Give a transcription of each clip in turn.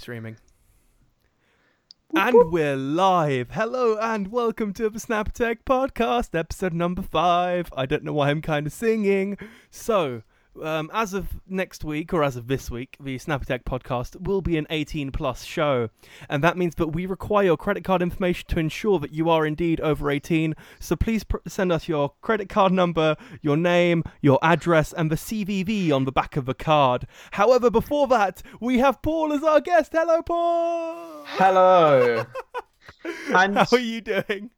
streaming. And we're live. Hello and welcome to the Snap Tech Podcast, episode number five. I don't know why I'm kind of singing. So, um, as of next week, or as of this week, the Snappy Tech Podcast will be an 18 plus show. And that means that we require your credit card information to ensure that you are indeed over 18. So please pr- send us your credit card number, your name, your address, and the CVV on the back of the card. However, before that, we have Paul as our guest. Hello, Paul! Hello. and How are you doing?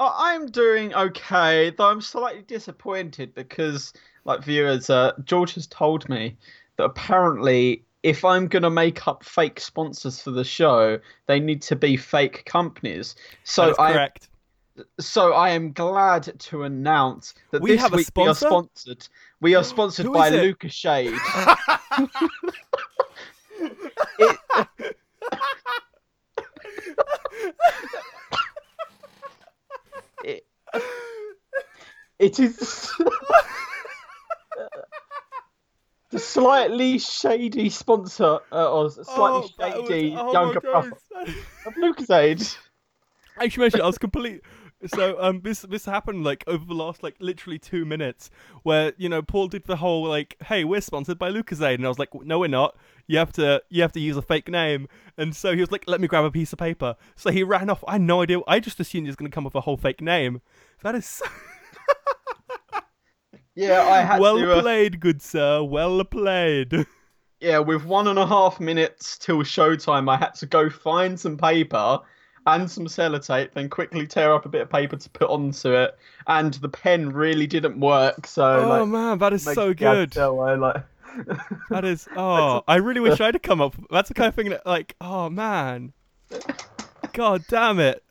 I'm doing okay, though I'm slightly disappointed because, like viewers, uh, George has told me that apparently if I'm gonna make up fake sponsors for the show, they need to be fake companies. So That's I correct. so I am glad to announce that We this week we are sponsored. We are sponsored Who by? Lucas Shade. It- it, it is the slightly shady sponsor uh, or slightly Oh, that was- shady oh younger brother of Lucozade. Actually, mentioned I was complete. So um, this this happened like over the last like literally two minutes, where you know Paul did the whole like, "Hey, we're sponsored by Lucozade," and I was like, "No, we're not. You have to you have to use a fake name." And so he was like, "Let me grab a piece of paper." So he ran off. I had no idea. I just assumed he was going to come up with a whole fake name. That is so... Yeah, I had well to. Uh, played, good sir. Well played. yeah, with one and a half minutes till showtime, I had to go find some paper and some sellotape, then quickly tear up a bit of paper to put onto it. And the pen really didn't work, so oh like, man, that is so good. to tell, I, like, That is. Oh, I really wish I'd have come up. That's the kind of thing that, like, oh man, god damn it.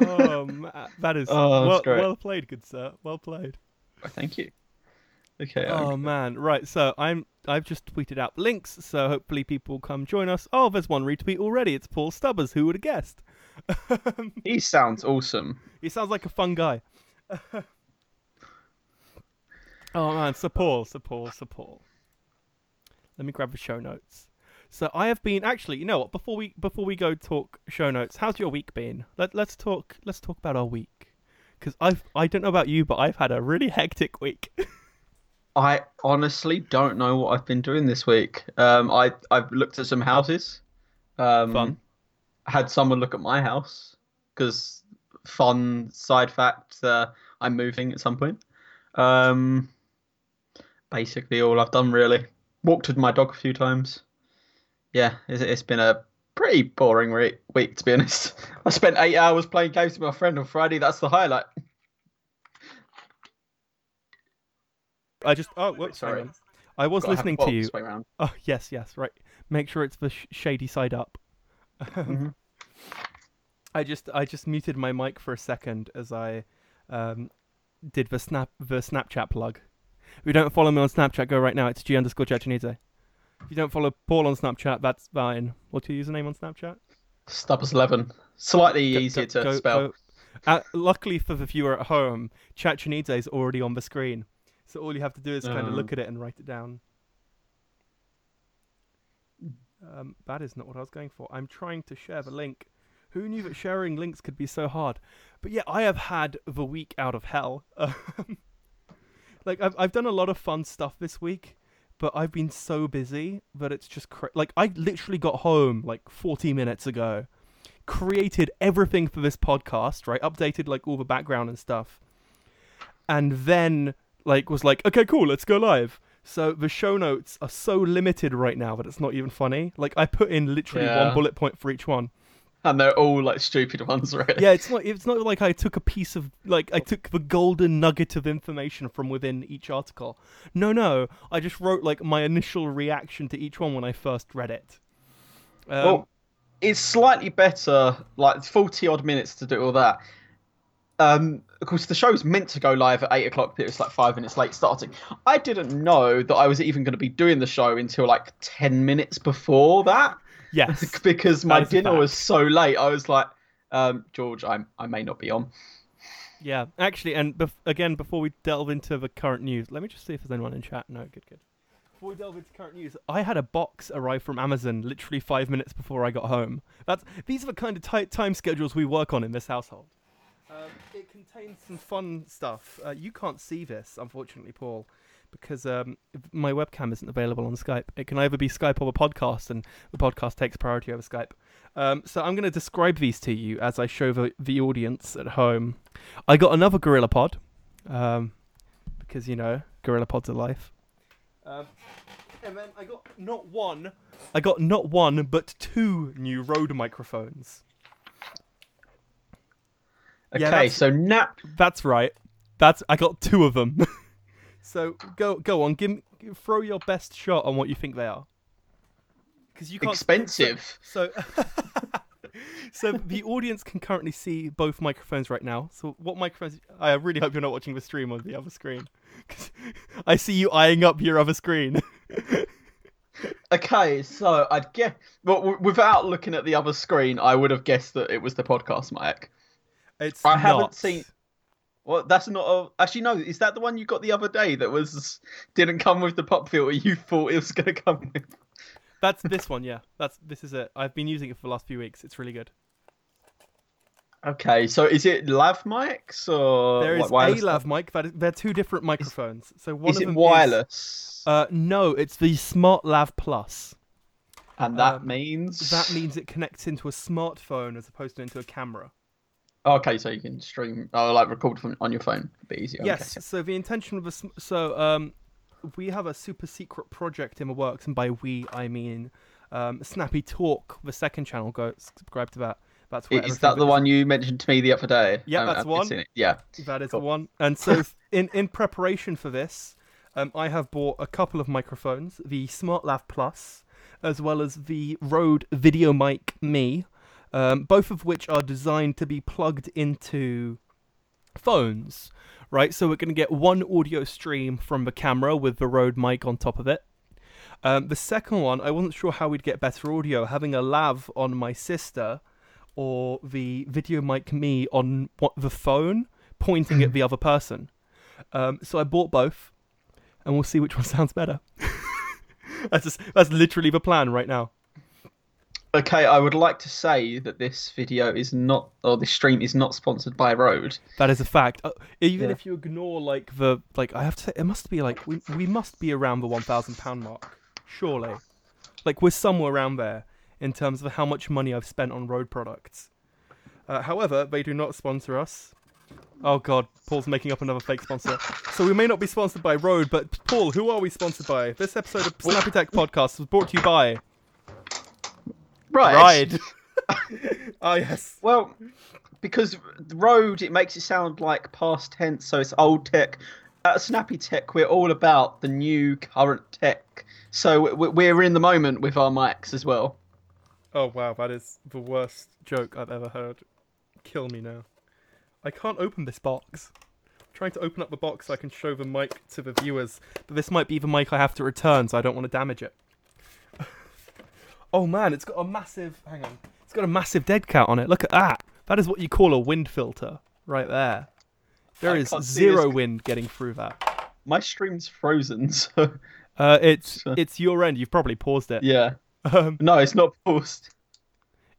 Oh man, that is Oh, well, well played, good sir. Well played. Oh, thank you. Okay. Oh man, right. So I'm. I've just tweeted out links, so hopefully people will come join us. Oh, there's one retweet already. It's Paul Stubbers. Who would have guessed? he sounds awesome. He sounds like a fun guy. oh man, so Paul, so Paul, so Paul. Let me grab the show notes. So I have been actually, you know what? Before we before we go talk show notes, how's your week been? Let let's talk let's talk about our week. Because I've I don't know about you, but I've had a really hectic week. I honestly don't know what I've been doing this week. Um, I I've looked at some houses. Um, Fun. Had someone look at my house because fun side fact. Uh, I'm moving at some point. Um, basically all I've done really. Walked with my dog a few times. Yeah, it's, it's been a pretty boring re- week to be honest. I spent eight hours playing games with my friend on Friday. That's the highlight. I just oh whoops, sorry. I was Gotta listening to you. box way round. Oh yes, yes, right. Make sure it's the sh- shady side up. Mhm. I just I just muted my mic for a second as I um, did the snap the Snapchat plug. If you don't follow me on Snapchat, go right now. It's G underscore Chachinidze. If you don't follow Paul on Snapchat, that's fine. What's your username on Snapchat? Stubbers eleven. Slightly Go- easier go- to go- spell. Uh, luckily for the viewer at home, Chachinidze is already on the screen, so all you have to do is kind of Oh. look at it and write it down. Um, that is not what I was going for. I'm trying to share the link. Who knew that sharing links could be so hard? But yeah, I have had the week out of hell. Like I've I've done a lot of fun stuff this week, but I've been so busy that it's just cra- like I literally got home like 40 minutes ago, created everything for this podcast, right? Updated like all the background and stuff, and then like was like, okay, cool, let's go live. So the show notes are so limited right now that it's not even funny. Like I put in literally Yeah. one bullet point for each one. And they're all like stupid ones, right? Yeah, it's not. It's not like I took a piece of like I took the golden nugget of information from within each article. No, no, I just wrote like my initial reaction to each one when I first read it. Um, well, it's slightly better, like forty odd minutes to do all that. Um, of course, the show's meant to go live at eight o'clock, but it's like five minutes late starting. I didn't know that I was even going to be doing the show until like ten minutes before that, yes, because my dinner fact. was so late. I was like, um, George, I I may not be on. yeah. Actually, and bef- again, before we delve into the current news, let me just see if there's anyone in chat. No, good, good. before we delve into current news, I had a box arrive from Amazon literally five minutes before I got home. That's these are the kind of tight time schedules we work on in this household. Um, it contains some fun stuff. Uh, you can't see this, unfortunately, Paul, because um, my webcam isn't available on Skype. It can either be Skype or a podcast, and the podcast takes priority over Skype. Um, so I'm going to describe these to you as I show the, the audience at home. I got another Gorilla Pod, um, because you know Gorilla Pods are life. Um, and then I got not one, I got not one but two new Rode microphones. Okay, Yeah, so nap. That's right. That's I got two of them. so go go on, give me, throw your best shot on what you think they are. Because you can't Expensive. So, so the audience can currently see both microphones right now. So what microphones? I really hope you're not watching the stream on the other screen. I see you eyeing up your other screen. Okay, so I'd guess. Well, w- without looking at the other screen, I would have guessed that it was the podcast mic. It's I haven't not. seen- Well, that's not. A... Actually, no. Is that the one you got the other day that was didn't come with the pop filter you thought it was going to come with? That's this one. Yeah, that's this is it. I've been using it for the last few weeks. It's really good. Okay, so is it lav mics or There like a lav mic. That is, they're two different microphones. So one Is of it wireless? uh, no, it's the Smart Lav Plus. and that um, means That means it connects into a smartphone as opposed to into a camera. Okay, so you can stream or like record from on your phone. A bit easier. Yes. So the intention of a so um, we have a super secret project in the works, and by we I mean um, Snappy Talk, the second channel. Go subscribe to that. That's where Okay. Is that the one you mentioned to me the other day? Yeah, I- that's one. Yeah. That is Cool. the one. And so, in in preparation for this, um, I have bought a couple of microphones: the Smart Lav Plus, as well as the Rode Video Mic Me, um, both of which are designed to be plugged into phones. Right, so we're going to get one audio stream from the camera with the Rode mic on top of it. Um, the second one, I wasn't sure how we'd get better audio, having a lav on my sister or the video mic me on what, the phone pointing at the other person. Um, so I bought both, and we'll see which one sounds better. that's just, that's literally the plan right now. Okay, I would like to say that this video is not, or this stream is not sponsored by Rode. That is a fact. Uh, even Yeah. if you ignore like the like, I have to say it must be like we we must be around the one thousand pound mark, surely. Like we're somewhere around there in terms of how much money I've spent on Rode products. Uh, however, they do not sponsor us. Oh god, Paul's making up another fake sponsor. So we may not be sponsored by Rode, but Paul, who are we sponsored by? This episode of Snappy Tech Podcast was brought to you by Right. Ride. oh yes. Well, because Rode, it makes it sound like past tense, so it's old tech. At Snappy Tech, we're all about the new, current tech. So we- we're in the moment with our mics as well. Oh wow, that is the worst joke I've ever heard. Kill me now. I can't open this box. I'm trying to open up the box so I can show the mic to the viewers, but this might be the mic I have to return, so I don't want to damage it. Oh man, it's got a massive. Hang on. It's got a massive dead cat on it. Look at that. That is what you call a wind filter, right there. There I is zero wind getting through that. My stream's frozen, so Uh, it's So- it's your end. You've probably paused it. yeah. Um, No, it's not paused.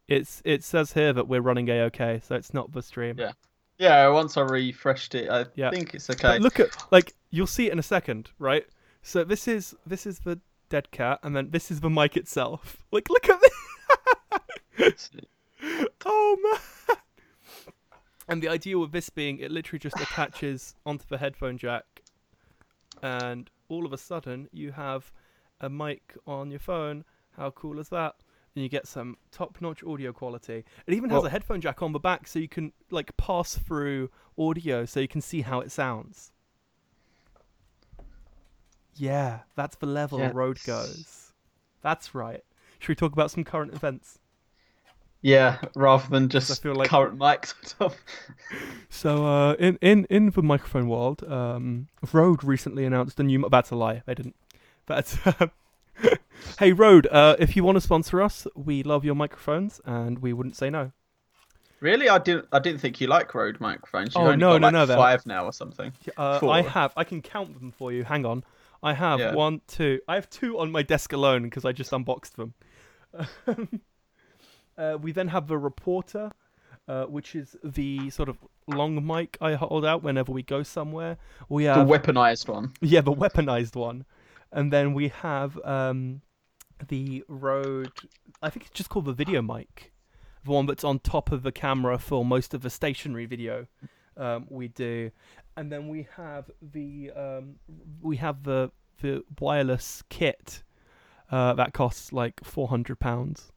it's it says here that we're running a okay, so it's not the stream. Yeah. Yeah, once I refreshed it, I Yeah. think it's But okay. look at like you'll see it in a second, right? So this is this is the dead cat, and then this is the mic itself. Like, look at this. oh man! And the idea with this being, it literally just attaches onto the headphone jack, and all of a sudden you have a mic on your phone. How cool is that? And you get some top-notch audio quality. It even has Well- a headphone jack on the back, so you can like pass through audio, so you can see how it sounds. Yeah, that's the level Yeah, Rode goes. That's right. Should we talk about some current events? Yeah, rather than just I feel like- current mics and stuff. So, uh, in in in the microphone world, um, Rode recently announced a new. That's a lie. They didn't. But um, hey, Rode, uh, if you want to sponsor us, we love your microphones, and we wouldn't say no. Really, I didn't. I didn't think you like Rode microphones. You've Oh, only no, got no, like no, they're- five now or something. Uh, I have. I can count them for you. Hang on. I have Yeah. one, two. I have two on my desk alone because I just unboxed them. uh, we then have the reporter, uh, which is the sort of long mic I hold out whenever we go somewhere. We have The weaponized one. yeah, the weaponized one, and then we have um, the Rode. I think it's just called the video mic, the one that's on top of the camera for most of the stationary video um, we do, and then we have the um, we have the the wireless kit uh, that costs like four hundred pounds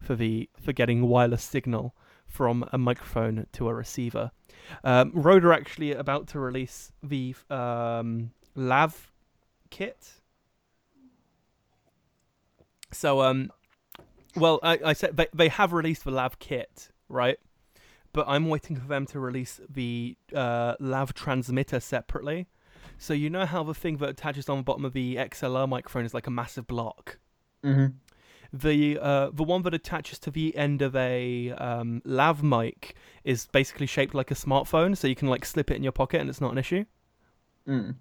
for the for getting wireless signal from a microphone to a receiver. Um, Rode are actually about to release the um, Lav kit. So, um, well, I, I said they, they have released the Lav kit, right? But I'm waiting for them to release the uh, Lav transmitter separately. So you know how the thing that attaches on the bottom of the XLR microphone is like a massive block. hmm The uh, the one that attaches to the end of a um, lav mic is basically shaped like a smartphone, so you can like slip it in your pocket and it's not an issue. Mm.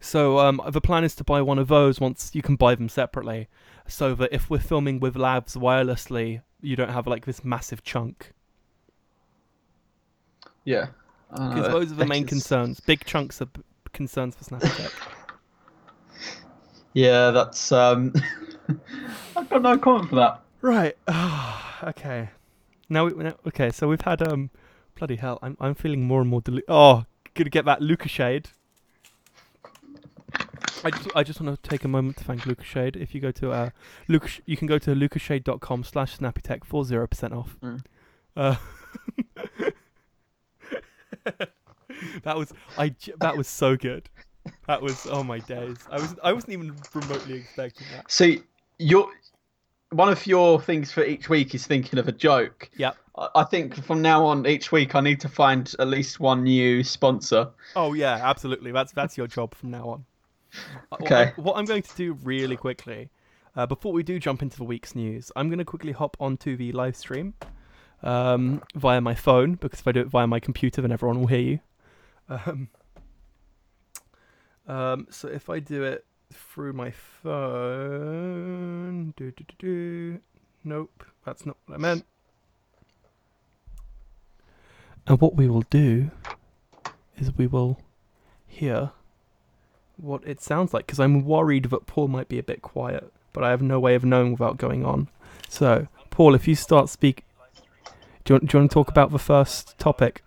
So um, the plan is to buy one of those once you can buy them separately, so that if we're filming with lavs wirelessly, you don't have like this massive chunk. Yeah. Uh, Because those are the main concerns. Big chunks of concerns for Snapchat. Yeah, that's um. I've got no comment for that. right. okay. Now, we, now, okay. So we've had um, bloody hell. I'm I'm feeling more and more delu- Oh, gonna get that Luca shade. I just, I just want to take a moment to thank Luca Shade. If you go to uh, Luca, you can go to lucashade.com slash snappytech for zero percent off. Mm. Uh, that was I. That was so good. That was oh my days. I was I wasn't even remotely expecting that. See, your one of your things for each week is thinking of a joke. Yeah. I I think from now on, each week I need to find at least one new sponsor. Oh yeah, absolutely. That's that's your job from now on. Uh, what Okay. What I'm going to do really quickly, uh, before we do jump into the week's news, I'm going to quickly hop onto the live stream um, via my phone because if I do it via my computer, then everyone will hear you. Um, um, so if I do it through my phone, do do do do. Nope, that's not what I meant. And what we will do is we will hear what it sounds like because I'm worried that Paul might be a bit quiet, but I have no way of knowing without going on. So, Paul, if you start speak, do you, want, do you want to talk about the first topic?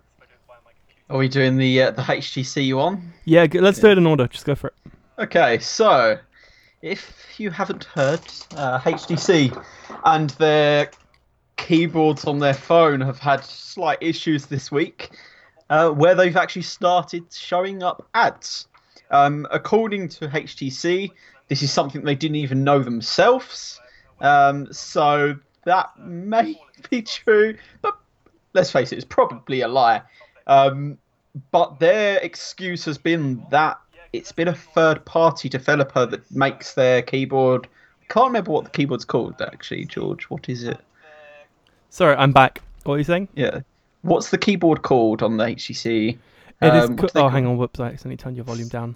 Are we doing the uh, the HTC one? Yeah, let's do it in order. Just go for it. Okay, so if you haven't heard, uh, HTC and their keyboards on their phone have had slight issues this week, uh, where they've actually started showing up ads. Um, according to HTC, this is something they didn't even know themselves. Um, so that may be true, but let's face it, it's probably a lie. Um, but their excuse has been that it's been a third party developer that makes their keyboard. I can't remember what the keyboard's called actually, George. What is it? Sorry, I'm back. What are you saying? Yeah. What's the keyboard called on the HTC? It is. Um, co- do they oh, hang on. Whoops! I accidentally turned your volume down.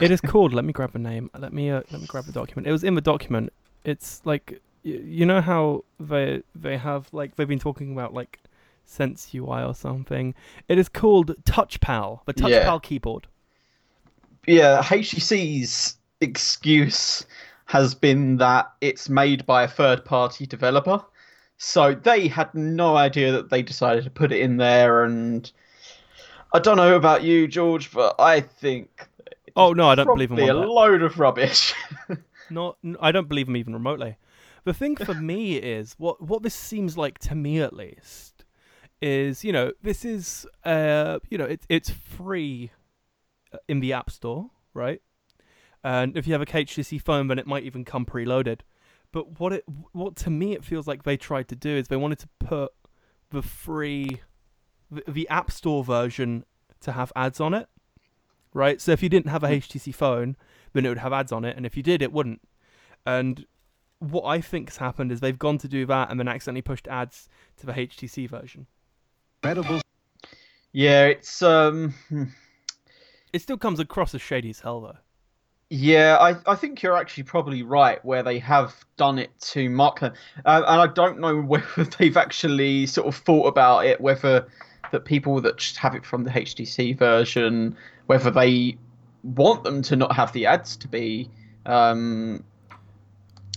It is called. Let me grab a name. Let me. Uh, let me grab the document. It was in the document. It's like you know how they they have like they've been talking about like Sense UI or something. It is called TouchPal, the TouchPal Yeah. keyboard. Yeah, HTC's excuse has been that it's made by a third party developer. So they had no idea that they decided to put it in there and I don't know about you, George, but I think Oh no, I don't believe one a load of rubbish. Not, I don't believe him even remotely. The thing for me is what what this seems like to me at least is you know this is uh you know it's it's free uh, in the App Store, right? And if you have a HTC phone, then it might even come preloaded. But what it what to me it feels like they tried to do is they wanted to put the free the, the App Store version to have ads on it, right? So if you didn't have a HTC phone, then it would have ads on it, and if you did, it wouldn't. And what I think's happened is they've gone to do that and then accidentally pushed ads to the HTC version. Incredible. yeah, it's um hmm. It still comes across as shady as hell, though. Yeah, I, I think you're actually probably right where they have done it to mark them. Uh, and I don't know whether they've actually sort of thought about it, whether that people that just have it from the HTC version, whether they want them to not have the ads to be um,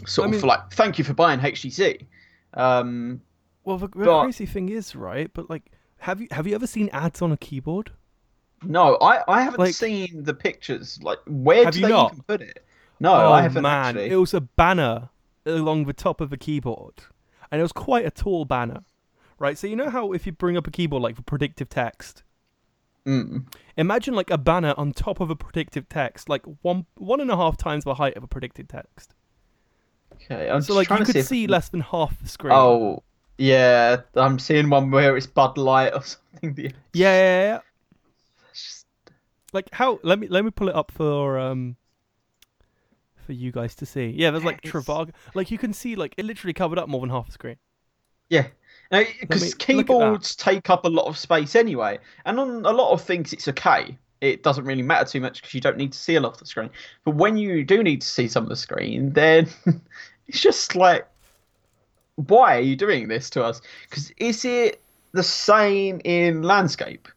sort I of like, thank you for buying HTC. Um, Well, the, the But- crazy thing is, right? But like, have you have you ever seen ads on a keyboard? no, I, I haven't Like- seen the pictures. Like, where Have do you they not? even put it? No, oh I haven't man, actually. it was a banner along the top of the keyboard, and it was quite a tall banner, right? So you know how if you bring up a keyboard like for predictive text, Mm. imagine like a banner on top of a predictive text, like one one and a half times the height of a predicted text. Okay, I'm So just like you to could if- see less than half the screen. Oh, yeah. I'm seeing one where it's Bud Light or something. Yeah, yeah, yeah. just- Like how? Let me let me pull it up for um for you guys to see. Yeah, there's like Trivago. Like you can see like it literally covered up more than half the screen. Yeah. Because look at that. keyboards take up a lot of space anyway. And on a lot of things, it's okay. It doesn't really matter too much because you don't need to see a lot of the screen. But when you do need to see some of the screen, then it's just like, why are you doing this to us? Because is it the same in landscape?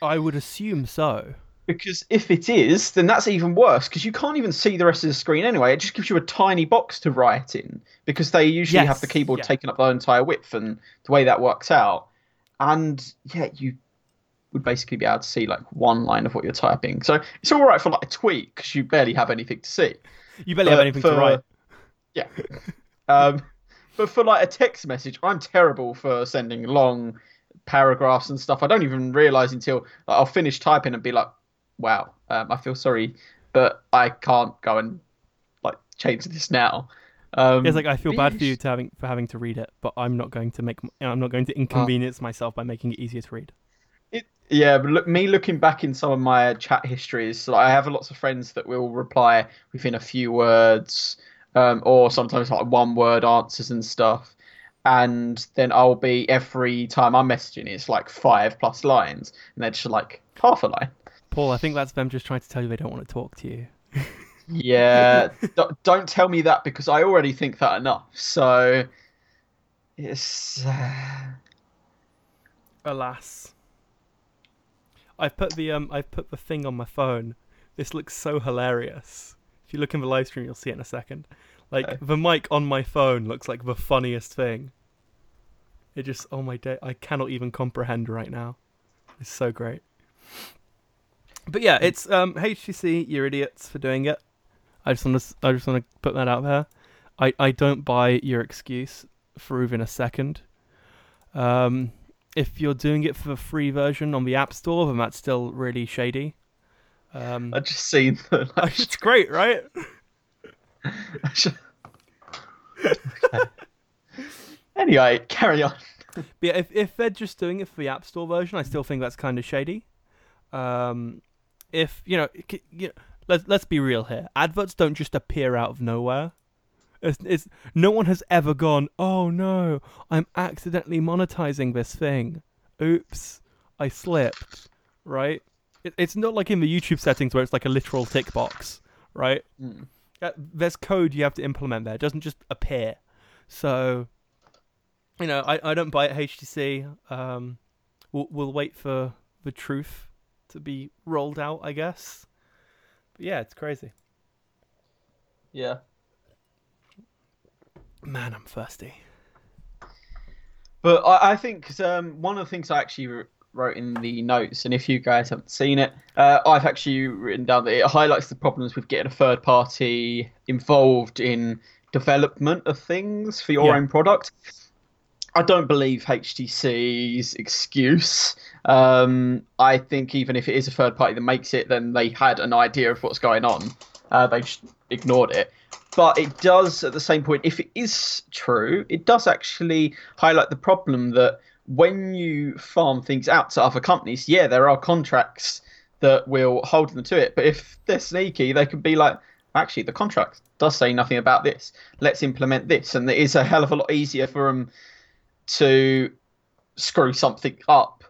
I would assume so. Because if it is, then that's even worse because you can't even see the rest of the screen anyway. It just gives you a tiny box to write in because they usually have the keyboard yeah. taking up the entire width and the way that works out. And yeah, you would basically be able to see like one line of what you're typing. So it's all right for like a tweet because you barely have anything to see. You barely have anything for- to write. Yeah. um, but for like a text message, I'm terrible for sending long paragraphs and stuff. I don't even realize until like, I'll finish typing and be like, "Wow, um, I feel sorry, but I can't go and like change this now." Um, It's like I feel bad for you to having for having to read it, but I'm not going to make I'm not going to inconvenience myself by making it easier to read. It, yeah, but look, me looking back in some of my chat histories, like I have lots of friends that will reply within a few words, um, or sometimes like one word answers and stuff. And then I'll be every time I'm messaging, it's like five plus lines, and they're just like half a line. Paul, I think that's them just trying to tell you they don't want to talk to you. Yeah, d- don't tell me that because I already think that enough. So it's Alas. I've put the um I've put the thing on my phone. This looks so hilarious. You look in the live stream you'll see it in a second. Like Okay. the mic on my phone looks like the funniest thing. It just oh my day I cannot even comprehend right now. It's so great. But yeah, it's um HTC, you're idiots for doing it. I just want to I just want to put that out there. I I don't buy your excuse for even a second. Um if you're doing it for the free version on the App Store, then that's still really shady. Um, I just seen the. Like, it's great, right? Okay. Anyway, carry on. But yeah, if if they're just doing it for the App Store version, I still think that's kind of shady. Um, if you know, you know, let's let's be real here. Adverts don't just appear out of nowhere. It's, it's no one has ever gone. Oh no, I'm accidentally monetizing this thing. Oops, I slipped. Right? It, it's not like in the YouTube settings where it's like a literal tick box. Right? Mm. Uh, there's code you have to implement there. It doesn't just appear. So, you know, I, I don't buy it HTC. Um, we'll, we'll wait for the truth to be rolled out, I guess. But yeah, it's crazy. Yeah. Man, I'm thirsty. But I, I think um, one of the things I actually wrote in the notes, and if you guys haven't seen it, uh, I've actually written down that it highlights the problems with getting a third party involved in development of things for your Yeah. own product. I don't believe HTC's excuse. Um, I think even if it is a third party that makes it, then they had an idea of what's going on. Uh, they just ignored it. But it does, at the same point, if it is true, it does actually highlight the problem that when you farm things out to other companies, yeah, there are contracts that will hold them to it. But if they're sneaky, they could be like, actually, the contract does say nothing about this. Let's implement this. And it is a hell of a lot easier for them to screw something up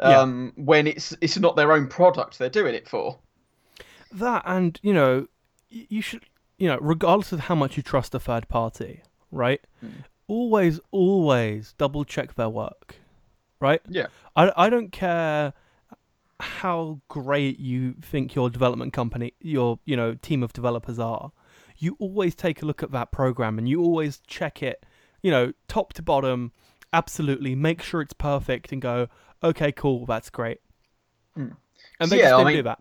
Yeah. um, when it's it's not their own product they're doing it for. That and you know, you should, you know, regardless of how much you trust a third party, right? Mm. Always, always double check their work, right? Yeah. I, I don't care how great you think your development company, your you know team of developers are. You always take a look at that program and you always check it, you know, top to bottom, absolutely. Make sure it's perfect and go, okay, cool, that's great. Mm. And So, they yeah, just I didn't mean- do that.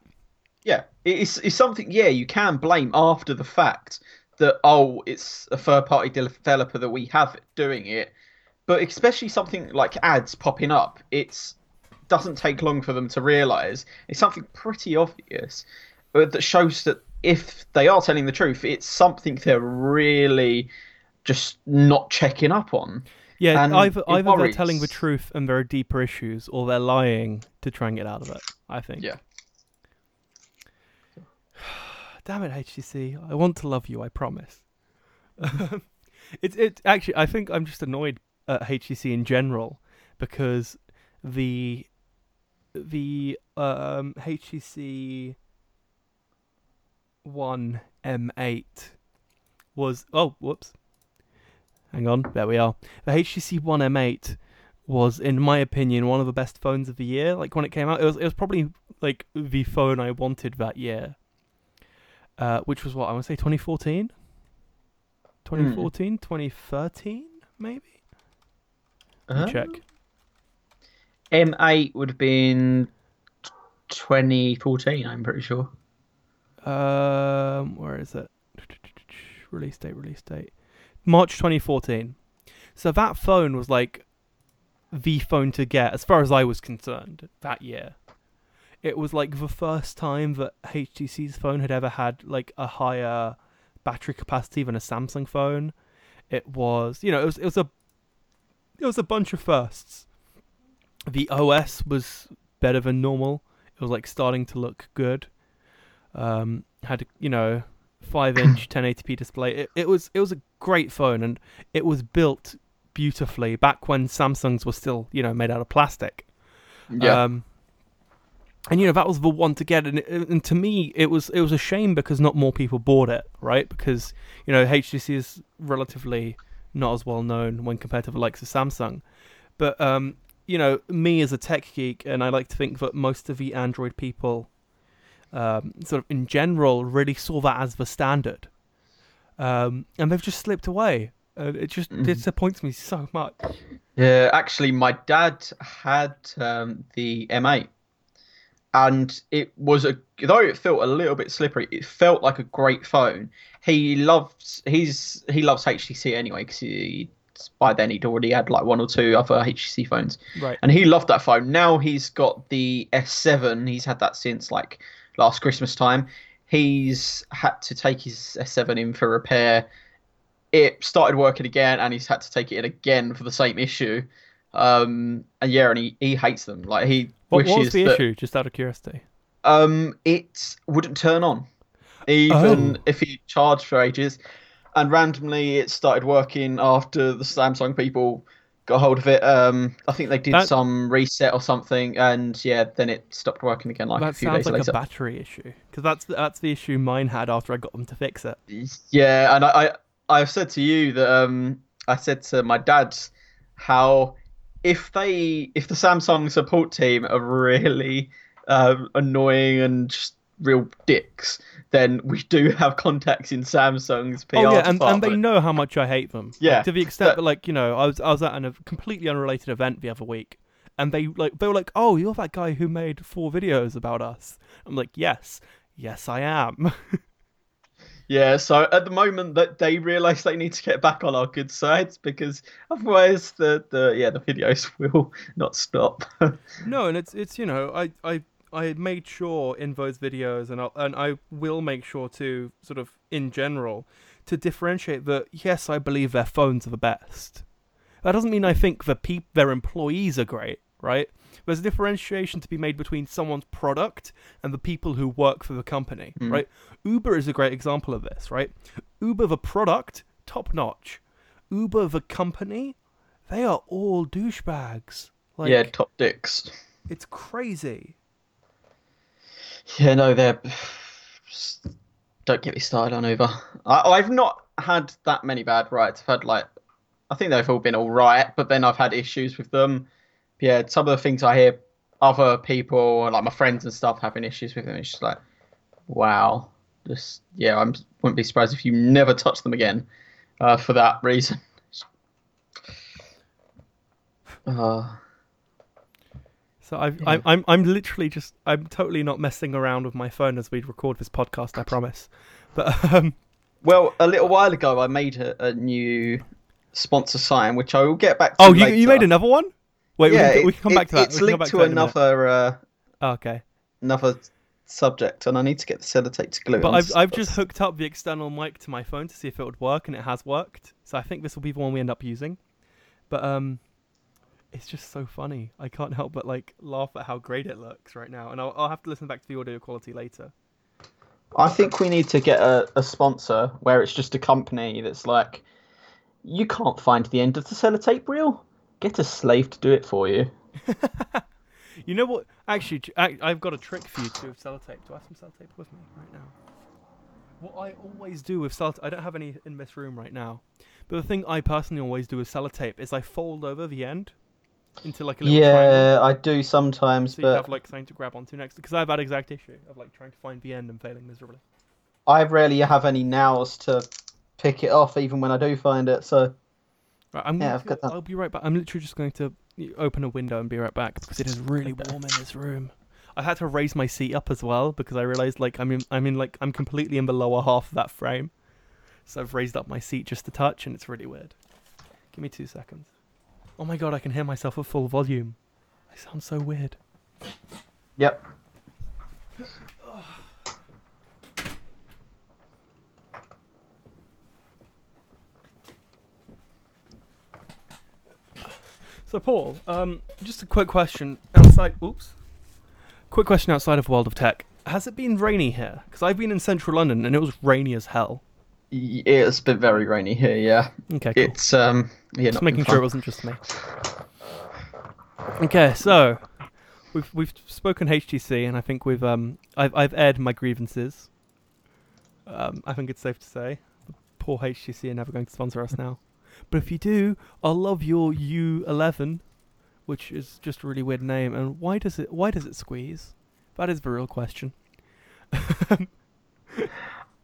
Yeah, it's it's something. Yeah, you can blame after the fact that oh, it's a third party developer that we have doing it, but especially something like ads popping up, it's doesn't take long for them to realize it's something pretty obvious uh, that shows that if they are telling the truth, it's something they're really just not checking up on. Yeah, And either either they're telling the truth and there are deeper issues, or they're lying to try and get out of it. I think. Yeah. Damn it, HTC! I want to love you. I promise. it's it actually. I think I'm just annoyed at HTC in general because the the um HTC One M8 was oh whoops. Hang on, there we are. The HTC One M8 was, in my opinion, one of the best phones of the year. Like when it came out, it was it was probably like the phone I wanted that year. Uh, which was what I want to say 2014, 2014, 2013, maybe. Let me check. M8 would have been 2014, I'm pretty sure. Um, where is it? Release date, release date. March 2014. So that phone was like the phone to get, as far as I was concerned, that year. It was like the first time that HTC's phone had ever had like a higher battery capacity than a Samsung phone. It was, you know, it was it was a it was a bunch of firsts. The OS was better than normal. It was like starting to look good um, had you know five inch 1080p display. It, it was it was a great phone and it was built beautifully back when Samsungs were still you know made out of plastic. Um, and you know that was the one to get, and, and to me it was it was a shame because not more people bought it, right? Because you know HTC is relatively not as well known when compared to the likes of Samsung, but um, you know me as a tech geek, and I like to think that most of the Android people, um, sort of in general, really saw that as the standard, um, and they've just slipped away. Uh, it just Mhm. disappoints me so much. Yeah, actually, my dad had um, the M8, and it was a though it felt a little bit slippery. It felt like a great phone. He loves he's he loves HTC anyway because he by then he'd already had like one or two other HTC phones, Right. and he loved that phone. Now he's got the S7. He's had that since like last Christmas time. He's had to take his S7 in for repair. It started working again, and he's had to take it in again for the same issue. Um, and yeah, and he, he hates them. Like he What, was the that issue? Just out of curiosity. um, it wouldn't turn on, even Oh. if he charged for ages. And randomly, it started working after the Samsung people got hold of it. Um, I think they did That- some reset or something, and yeah, then it stopped working again like a that few sounds days like later. a battery issue because that's the, that's the issue mine had after I got them to fix it. Yeah, and I, I I've said to you that um I said to my dad how if they if the Samsung support team are really um, annoying and just real dicks, then we do have contacts in Samsung's PR oh yeah, and, and they know how much I hate them. Like, Yeah, to the extent but- that like you know I was I was at an, a completely unrelated event the other week, and they like they were like, oh, you're that guy who made four videos about us. I'm like, yes, yes, I am. Yeah, so at the moment that they realise they need to get back on our good sides because otherwise the, the yeah the videos will not stop. no, and it's it's you know I I I made sure in those videos, and I and I will make sure to sort of in general to differentiate that yes, I believe their phones are the best. That doesn't mean I think the peop- their employees are great, right? There's a differentiation to be made between someone's product and the people who work for the company, Mm. right? Uber is a great example of this, right? Uber, the product, top notch. Uber, the company, they are all douchebags. Like, yeah, top dicks. it's crazy. Yeah, no, they're don't get me started on Uber. I, I've not had that many bad rides. I've had like, I think they've all been all right, but then I've had issues with them. Yeah, some of the things I hear other people, like my friends and stuff, having issues with them. It's just like, wow. Just yeah, I wouldn't be surprised if you never touch them again uh, for that reason. Uh, So I've, Yeah. I'm, I'm, I'm literally just, I'm totally not messing around with my phone as we record this podcast. I promise. But um, well, a little while ago, I made a, a new sponsor sign, which I will get back to. oh, you, later. you made another one? Wait, yeah, we, can, we can come it- back to that. It's we can come linked back to, that in a minute. another uh, Oh, okay. another subject, and I need to get the sellotape to glue. it But I've, I've just hooked up the external mic to my phone to see if it would work, and it has worked. So I think this will be the one we end up using. But um, it's just so funny. I can't help but like laugh at how great it looks right now, and I'll, I'll have to listen back to the audio quality later. I think we need to get a, a sponsor where it's just a company that's like, you can't find the end of the sellotape reel. Get a slave to do it for you. You know what? Actually, I, have got a trick for you to do with sellotape. Do I have some sellotape with me right now? What I always do with sellotape, I don't have any in this room right now, but the thing I personally always do with sellotape is I fold over the end into like a little triangle. Yeah, I do sometimes, So you have like something to grab onto next, because I've had exact issue of like trying to find the end and failing miserably. I rarely have any nows to pick it off, even when I do find it. So Right, I'm Yeah, going I've to, got that. I'll be right back. I'm literally just going to open a window and be right back because it is really warm in this room. I had to raise my seat up as well because I realized like I'm in, I'm in like I'm completely in the lower half of that frame, so I've raised up my seat just a touch and it's really weird. Give me two seconds. Oh my god, I can hear myself at full volume. I sound so weird. yep. So Paul, um, just a quick question outside. Oops. Quick question outside of World of Tech. Has it been rainy here? Because I've been in central London and it was rainy as hell. Y- It's been very rainy here. Yeah, Okay, cool. it's um, yeah, Just not making been sure it fun. wasn't just me. Okay, so we've we've spoken HTC, and I think we've um I've I've aired my grievances. Um, I think it's safe to say, poor HTC are never going to sponsor us now. But if you do, I'll love your U11, which is just a really weird name. And why does it why does it squeeze? That is the real question.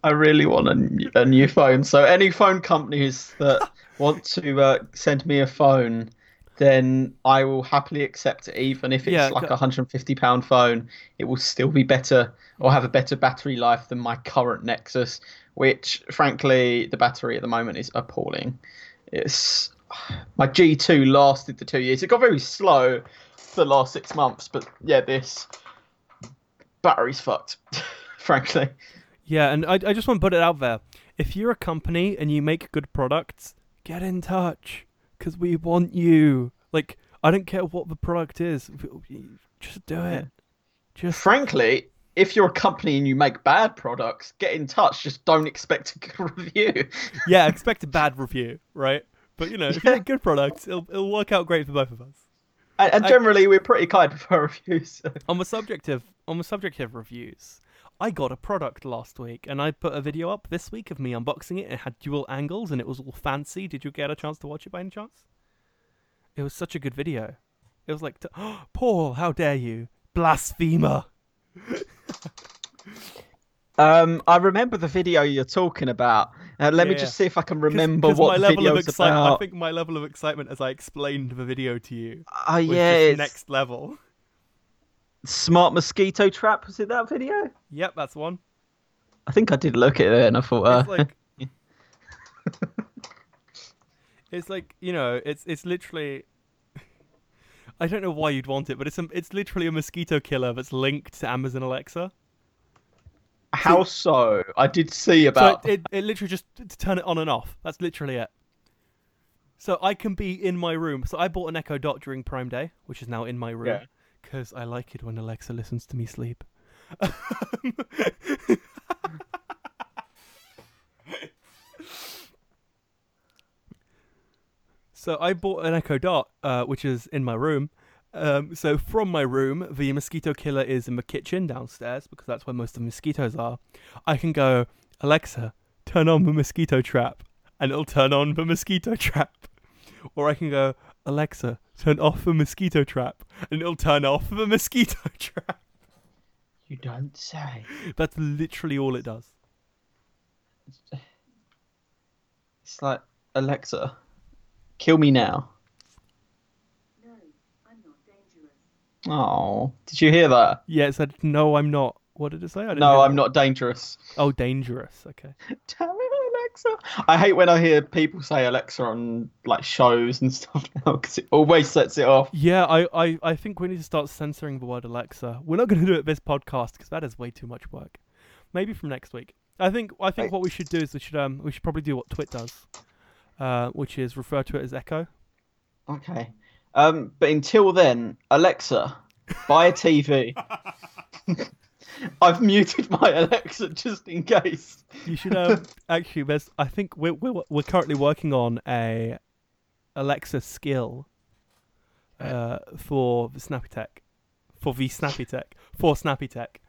I really want a, new phone. So any phone companies that want to uh, send me a phone, then I will happily accept it. Even if it's Yeah, like a hundred and fifty pound phone, it will still be better or have a better battery life than my current Nexus, which frankly the battery at the moment is appalling. It's my G2 lasted the two years. It got very slow for the last six months, but yeah, this battery's fucked. frankly. Yeah, and I, I just want to put it out there. If you're a company and you make good products, get in touch because we want you. Like, I don't care what the product is, just do it. Just Frankly, if you're a company and you make bad products, get in touch. Just don't expect a good review. yeah, expect a bad review, right? But you know, if you Yeah. make good products, it'll it'll work out great for both of us. And, and I- generally, we're pretty kind with our reviews. so- On the subject of on the subject of reviews, I got a product last week, and I put a video up this week of me unboxing it. It had dual angles, and it was all fancy. Did you get a chance to watch it by any chance? It was such a good video. It was like, oh, Paul, how dare you, blasphemer! Um, I remember the video you're talking about. Uh, let me just see if I can 'Cause- remember 'cause what my the level of excitement. I think my level of excitement as I explained the video to you Oh was yeah, next level. smart mosquito trap. Was it that video? Yep, that's one. I think I did look at it and I thought, uh, It's like it's like you know, it's it's literally. I don't know why you'd want it, but it's a, it's literally a mosquito killer that's linked to Amazon Alexa. how so? I did see about. So it, it, it literally just to turn it on and off. That's literally it. So I can be in my room. So I bought an Echo Dot during Prime Day, which is now in my room Yeah. because I like it when Alexa listens to me sleep. so I bought an Echo Dot, uh, which is in my room. Um, so from my room, the mosquito killer is in the kitchen downstairs because that's where most of the mosquitoes are. I can go, Alexa, turn on the mosquito trap, and it'll turn on the mosquito trap. Or I can go, Alexa, turn off the mosquito trap, and it'll turn off the mosquito trap. You don't say. That's literally all it does. It's like Alexa, kill me now. No, I'm not dangerous. Oh, did you hear that? Yeah, it said, no, I'm not. What did it say? I didn't No, I'm that. not dangerous. Oh, dangerous. Okay. Damn it, Alexa. I hate when I hear people say Alexa on like shows and stuff now because it always sets it off. Yeah, I, I, I think we need to start censoring the word Alexa. We're not going to do it this podcast because that is way too much work. Maybe from next week. I think I think Right. what we should do is we should um we should probably do what Twit does, uh, which is referred to it as Echo. Okay. Um, but until then, Alexa, buy a TV. I've muted my Alexa just in case. You should um actually there's I think we're we're we're currently working on a Alexa skill uh for the Snappy Tech for the Snappy Tech for Snappy Tech.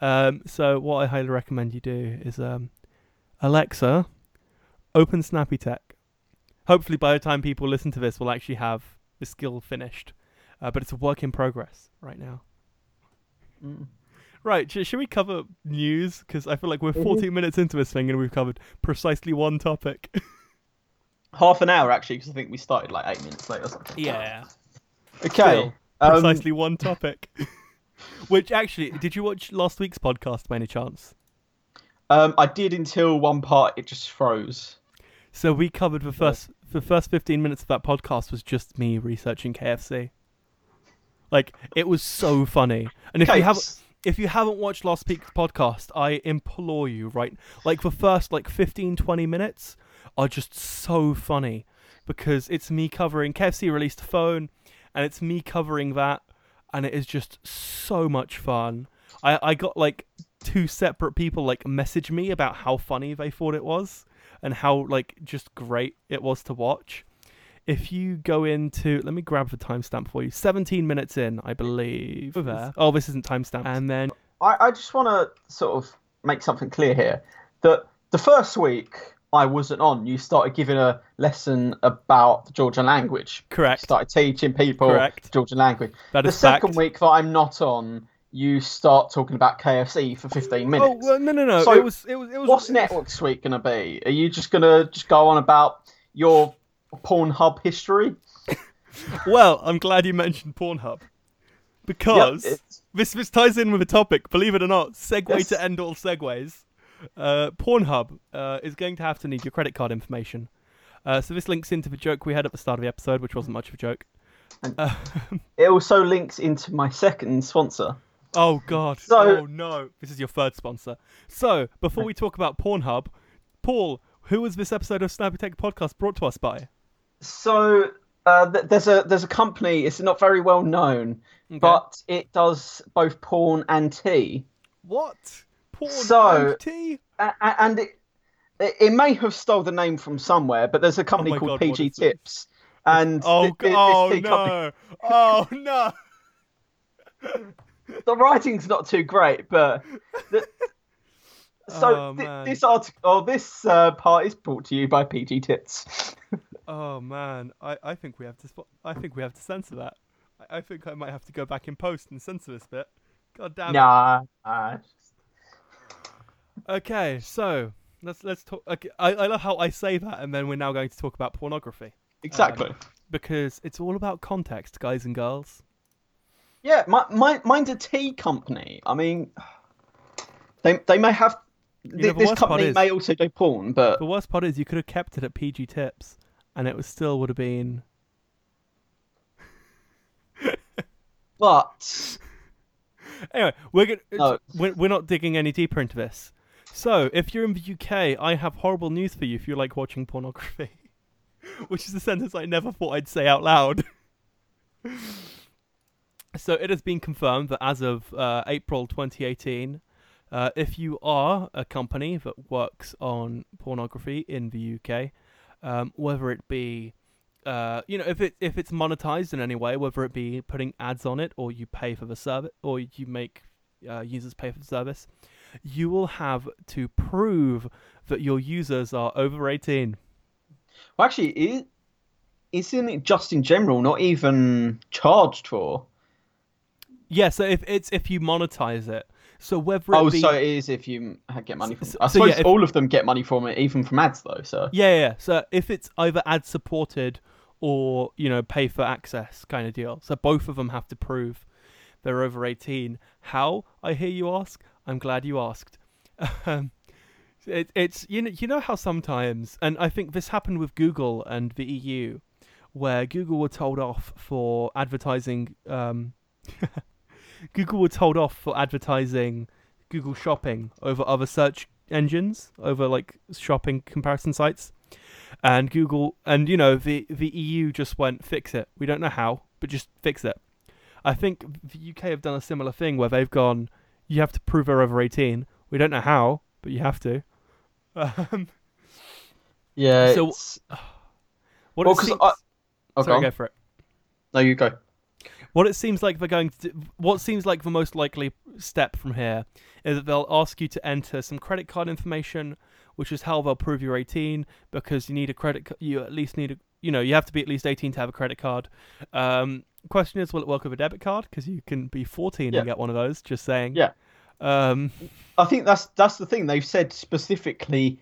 Um so what I highly recommend you do is um Alexa open Snappy Tech. Hopefully by the time people listen to this we'll actually have the skill finished. Uh, but it's a work in progress right now. Mm. Right, sh- should we cover news? Because I feel like we're 14 minutes into this thing and we've covered precisely one topic. Half an hour actually, because I think we started like eight minutes late or something. yeah. Okay. Still, um, precisely one topic. Which actually, did you watch last week's podcast by any chance? um, I did until one part it just froze. So we covered the first the first 15 minutes of that podcast was just me researching KFC. Like it was so funny. And if Okay, you have s- if you haven't watched last week's podcast, I implore you, right? Like the first like 15 20 minutes are just so funny because it's me covering KFC released a phone and it's me covering that and it is just so much fun. I I got like two separate people like message me about how funny they thought it was and how like just great it was to watch. If you go into, let me grab the timestamp for you. 17 minutes in, I believe. There. Oh, this isn't timestamp. And then I, I just want to sort of make something clear here that the first week I wasn't on, you started giving a lesson about the Georgian language. correct. Started teaching people Correct. Georgian language. That the is second fact. week that I'm not on, you start talking about KFC for 15 minutes. Oh well, no, no, no. So, it was, it was, it was. What's Network's week going to be? Are you just going to just go on about your Pornhub history? Well, I'm glad you mentioned Pornhub because it's- this this ties in with the topic. Believe it or not, segue Yes. to end all segues. Uh, Pornhub uh, is going to have to need your credit card information. Uh, so this links into the joke we had at the start of the episode, which wasn't much of a joke. And- Uh, It also links into my second sponsor. Oh God! So- oh no! This is your third sponsor. So before we talk about Pornhub, Paul, who was this episode of Snappy Tech Podcast brought to us by? So uh, th- there's a there's a company. It's not very well known, Okay. but it does both porn and tea. what? Porn So- and tea? A- a- and it, it may have stole the name from somewhere, but there's a company Oh called God, PG is this? Tips, and Oh, thi- g- oh company- no! Oh no! the writing's not too great, but the, so Oh, man. this article, or this uh, part is brought to you by PG Tits. Oh man, I, I think we have to I think we have to censor that. I, I think I might have to go back in post and censor this bit. God damn it. nah, Okay, so let's let's talk. Okay, I I love how I say that, and then we're now going to talk about pornography exactly. because it's all about context, guys and girls. Yeah, my, my, mine's a tea company. I mean, they they may have. know, this company is- may also do porn, but The worst part is you could have kept it at PG Tips, and it was still would have been. but Anyway, we're gonna, No. we're, we're not digging any deeper into this. So, if you're in the UK, I have horrible news for you if you like watching pornography. Which is a sentence I never thought I'd say out loud. so, it has been confirmed that as of uh, April 2018, uh, if you are a company that works on pornography in the UK, um, whether it be uh, you know, if it if it's monetized in any way, whether it be putting ads on it or you pay for the service or you make uh, users pay for the service, you will have to prove that your users are over 18. Well, actually, is, isn't it just in general not even charged for? Yeah, so if it's if you monetize it. So whether it Oh, be so it is if you get money from. So- I so yeah, suppose if- all of them get money from it, even from ads, though. So Yeah, yeah. yeah. So if it's either ad supported or you know pay for access kind of deal, so both of them have to prove they're over eighteen. How? I hear you ask. I'm glad you asked. Um, it, it's you know you know how sometimes, and I think this happened with Google and the EU, where Google were told off for advertising. Um, Google were told off for advertising Google Shopping over other search engines, over like shopping comparison sites. And Google and you know the the EU just went fix it. We don't know how, but just fix it. I think the UK have done a similar thing where they've gone, you have to prove they're over 18. We don't know how, but you have to. Um, yeah. So- what Well, I- Oh, go sorry, go for it. No, you go. What it seems like they're going to what seems like the most likely step from here is that they'll ask you to enter some credit card information, which is how they'll prove you're 18 because you need a credit you at least need a you know, you have to be at least 18 to have a credit card. Um, question is will it work with a debit card because you can be 14 Yeah. and get one of those, just saying. Yeah. Um, I think that's that's the thing. They've said specifically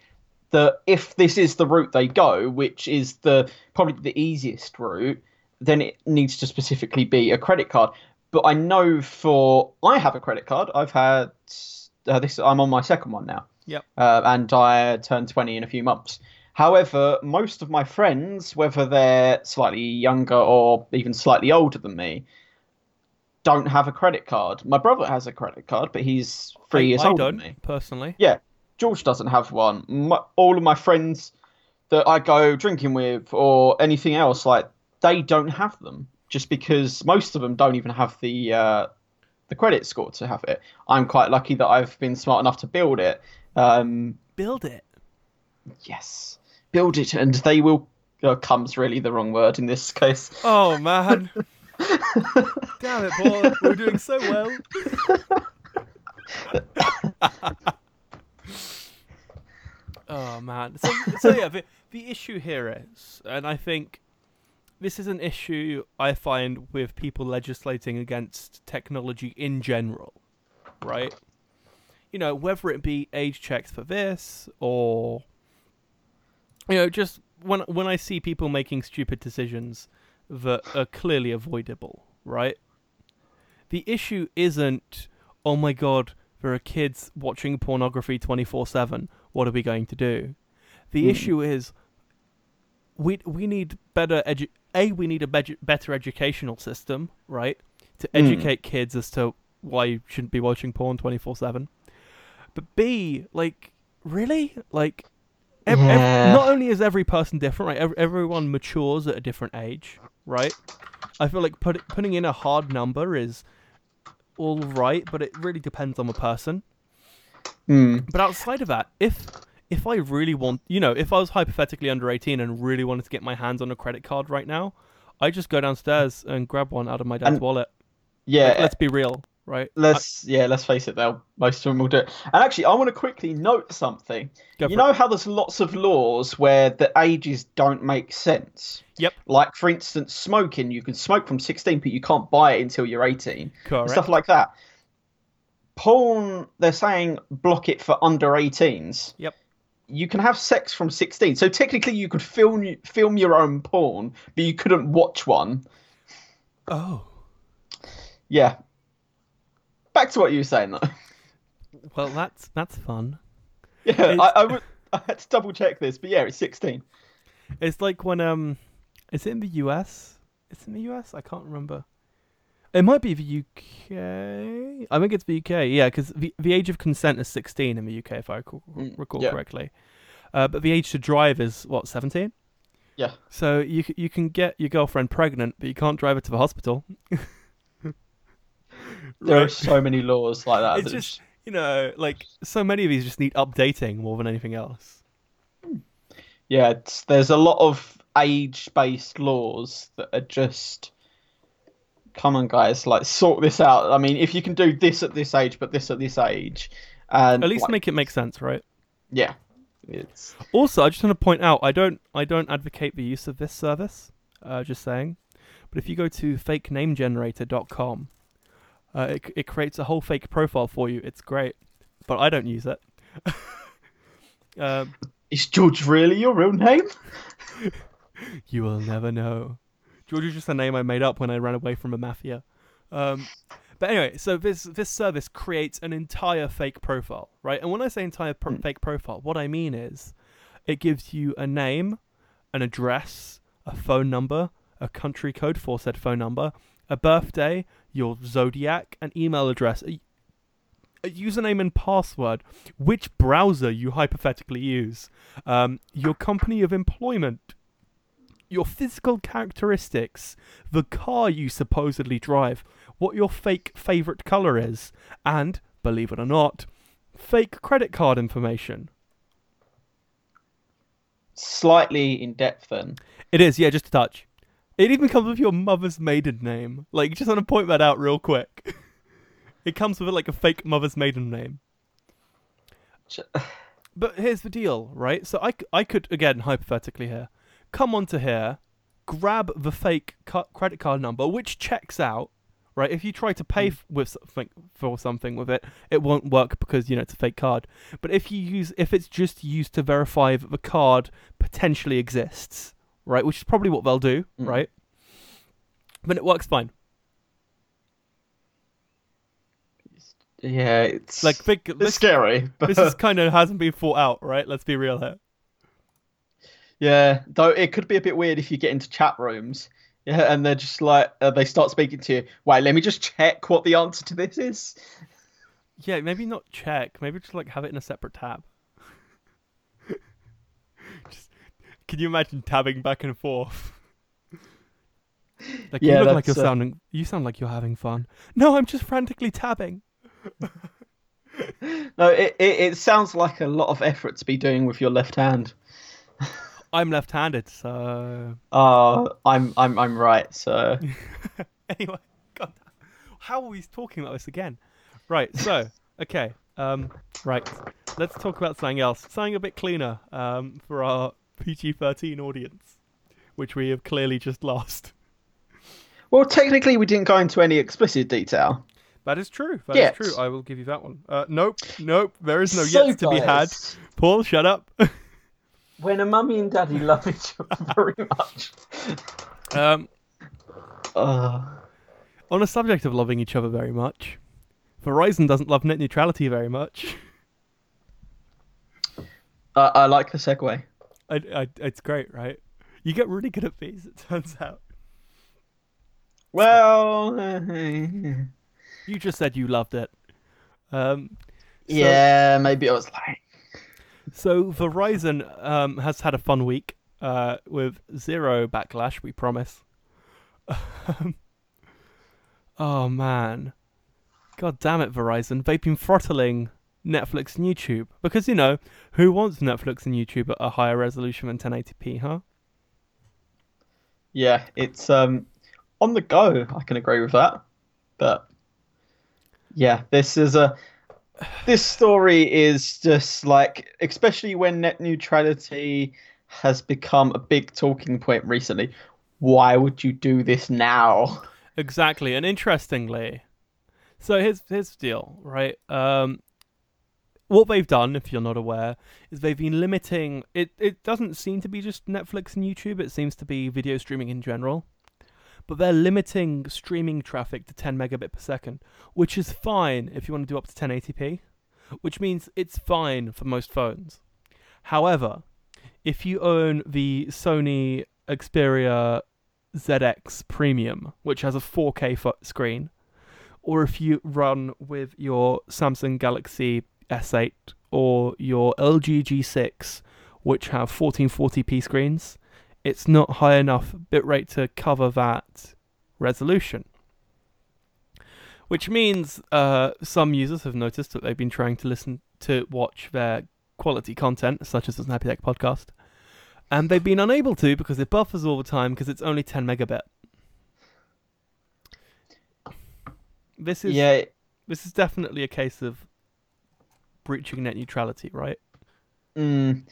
that if this is the route they go, which is the probably the easiest route, then it needs to specifically be a credit card. But I know for I have a credit card. I've had uh, this. I'm on my second one now. Yep. Uh, and I turn 20 in a few months. However, most of my friends, whether they're slightly younger or even slightly older than me, don't have a credit card. My brother has a credit card, but he's three I, years I older don't than me. personally. Yeah, George doesn't have one. My, all of my friends that I go drinking with or anything else, like they don't have them, just because most of them don't even have the uh, the credit score to have it. I'm quite lucky that I've been smart enough to build it. Um, Build it. yes, build it, and they will. Uh, comes really the wrong word in this case. Oh man. Damn it, Paul. We're doing so well. oh man. So, so yeah, the, the issue here is, and I think this is an issue I find with people legislating against technology in general, right? You know, whether it be age checks for this or you know, just when when I see people making stupid decisions that are clearly avoidable, right? The issue isn't, oh my god, there are kids watching pornography 24 7. What are we going to do? The Hmm. issue is, we we need better edu- a we need a bedu- better educational system, right, to Hmm. educate kids as to why you shouldn't be watching porn 24 7. But b like really like ev- ev- not only is every person different, right? Ev- everyone matures at a different age, right? I feel like put, putting in a hard number is all right, but it really depends on the person. Hmm. But outside of that, if if I really want, you know, if I was hypothetically under 18 and really wanted to get my hands on a credit card right now, I just go downstairs and grab one out of my dad's And- wallet. Yeah, Like, let's be real, right? let's yeah, let's face it. Though most of them will do it. And actually, I want to quickly note something. You for it. know how there's lots of laws where the ages don't make sense. Yep. Like for instance, smoking. You can smoke from 16, but you can't buy it until you're 18. Correct. Stuff like that. Porn. They're saying block it for under 18s. Yep. You can have sex from 16, so technically you could film film your own porn, but you couldn't watch one. oh, Yeah. Back to what you were saying though. well, that's that's fun. Yeah, I, I, would, I had to double check this, but yeah, it's 16. It's like when um, is it in the US? It's in the US. I can't remember. It might be the UK. I think it's the UK. Yeah, because the the age of consent is 16 in the UK, if I recall, Mm, recall yeah. correctly. Uh, but the age to drive is what 17. Yeah. So you you can get your girlfriend pregnant, but you can't drive her to the hospital. There are so many laws like that. It's that just you know, like so many of these just need updating more than anything else. yeah, it's, there's a lot of age-based laws that are just. Come on, guys! Like sort this out. I mean, if you can do this at this age, but this at this age, And At least like, make it make sense, right? yeah, it's Also, I just want to point out, I don't, I don't advocate the use of this service. Uh, just saying, but if you go to fakenamegenerator.com, uh, it it creates a whole fake profile for you. It's great, but I don't use it. um, is George really your real name? you will never know. George is just a name I made up when I ran away from a mafia. Um, but anyway, so this this service creates an entire fake profile, right? And when I say entire pro- Mm. fake profile, what I mean is it gives you a name, an address, a phone number, a country code for said phone number, a birthday, your zodiac, an email address, a, a username and password, which browser you hypothetically use, um, your company of employment, your physical characteristics, the car you supposedly drive, what your fake favorite color is, and, believe it or not, fake credit card information. Slightly in depth then. It is, yeah, just a touch. It even comes with your mother's maiden name. Like, just want to point that out real quick. it comes with like a fake mother's maiden name. Ch- But here's the deal, right? So I, I could, again, hypothetically here, come onto here, grab the fake cu- credit card number, which checks out, right? If you try to pay f- with something for something with it, it won't work because you know it's a fake card. But if you use, if it's just used to verify that the card potentially exists, right? Which is probably what they'll do, Mm. right? Then it works fine. Yeah, it's Like, big, it's this, scary. But this is kind of hasn't been thought out, right? Let's be real here. Yeah, though it could be a bit weird if you get into chat rooms. Yeah, and they're just like uh, they start speaking to you. Wait, let me just check what the answer to this is. Yeah, maybe not check. Maybe just like have it in a separate tab. just, can you imagine tabbing back and forth? Like Yeah, you look like you're uh, sounding. You sound like you're having fun. No, I'm just frantically tabbing. No, it, it it sounds like a lot of effort to be doing with your left hand. I'm left-handed, so Uh, I'm I'm I'm right. So anyway, God, how are we talking about this again? Right, so okay, um, right, let's talk about something else, something a bit cleaner, um, for our PG-13 audience, which we have clearly just lost. well, technically we didn't go into any explicit detail. That is true. That is true. I will give you that one. Uh, nope, nope. There is no So, yet to be had. Paul, shut up. When a mummy and daddy love each other very much. um, Uh, on the subject of loving each other very much, Verizon doesn't love net neutrality very much. I, I like the segue. I, I, it's great, right? You get really good at these. It turns out. Well, You just said you loved it. Um, so, yeah, maybe I was like, So Verizon um, has had a fun week uh, with zero backlash. We promise. Oh man, god damn it, Verizon! They've been throttling Netflix and YouTube because you know who wants Netflix and YouTube at a higher resolution than 1080p, huh? yeah, it's um on the go. I can agree with that, but yeah, this is a this story is just like, especially when net neutrality has become a big talking point recently. Why would you do this now? Exactly, and interestingly, so here's here's the deal, right? Um, what they've done, if you're not aware, is they've been limiting. It it doesn't seem to be just Netflix and YouTube. It seems to be video streaming in general, but they're limiting streaming traffic to 10 megabit per second, which is fine if you want to do up to 1080p, which means it's fine for most phones. However, if you own the Sony Xperia ZX Premium, which has a 4K fo- screen, or if you run with your Samsung Galaxy S8 or your LG G6, which have 1440p screens, it's not high enough bitrate to cover that resolution. Which means uh, some users have noticed that they've been trying to listen to watch their quality content, such as the Snappy Tech podcast, and they've been unable to because it buffers all the time because it's only 10 megabit. This is Yeah, this is definitely a case of breaching net neutrality, right? Mm,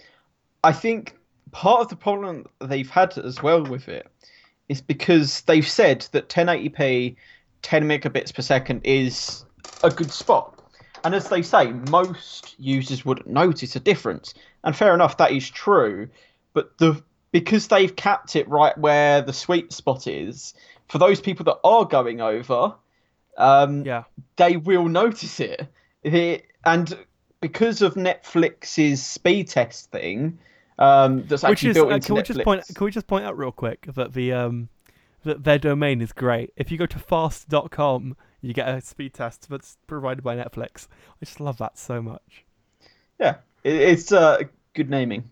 I think part of the problem they've had as well with it is because they've said that 1080p, 10 megabits per second is a good spot. And as they say, most users wouldn't notice a difference. And fair enough, that is true. But the because they've capped it right where the sweet spot is, for those people that are going over, um, Yeah. they will notice it. it. And because of Netflix's speed test thing, um, that's Which actually is built uh, into can we just point can we just point out real quick that the um that their domain is great. If you go to fast.com, you get a speed test that's provided by Netflix. I just love that so much. Yeah, it, it's uh, good naming.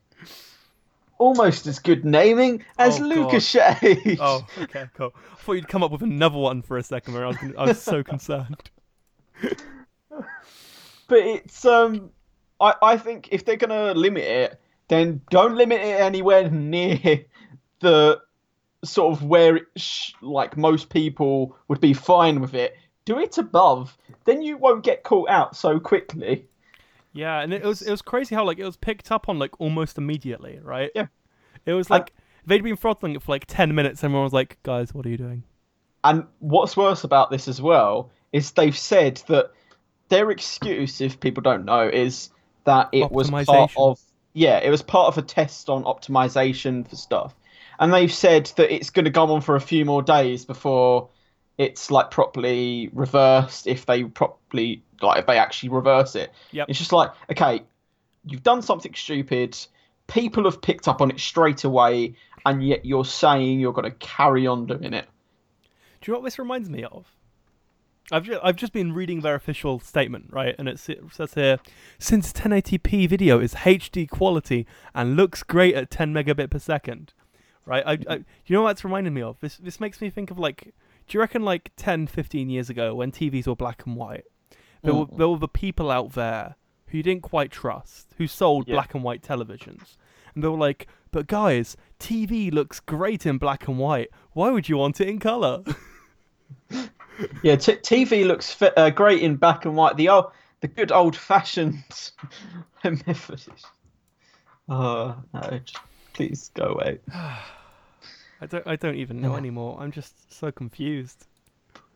Almost as good naming as Oh, Lucas. Oh, okay, cool. I thought you'd come up with another one for a second where I was I was so concerned. But it's um, I I think if they're gonna limit it, then don't limit it anywhere near the sort of where it sh- like most people would be fine with it. Do it above, then you won't get caught out so quickly. Yeah, and it was it was crazy how like it was picked up on like almost immediately, right? Yeah. It was And- like they'd been throttling it for like ten minutes, and everyone was like, "Guys, what are you doing?" And what's worse about this as well is they've said that their excuse, if people don't know, is that it was part of yeah, it was part of a test on optimization for stuff. And they've said that it's going to go on for a few more days before it's like properly reversed. If they properly like, if they actually reverse it, Yep. it's just like okay, you've done something stupid. People have picked up on it straight away, and yet you're saying you're going to carry on doing it. Do you know what this reminds me of? I've just, I've just been reading their official statement, right? And it, says here, since 1080p video is HD quality and looks great at 10 megabit per second, right? I, I, you know what that's reminding me of? This this makes me think of like, do you reckon like 10, 15 years ago when TVs were black and white, there were Mm. there were the people out there who you didn't quite trust, who sold Yeah. black and white televisions, and they were like, but guys, TV looks great in black and white. Why would you want it in color? Yeah, t- TV looks fi- uh, great in black and white. The old, the good old fashioned method. Oh no! Just please go away. I don't. I don't even know anymore. I'm just so confused.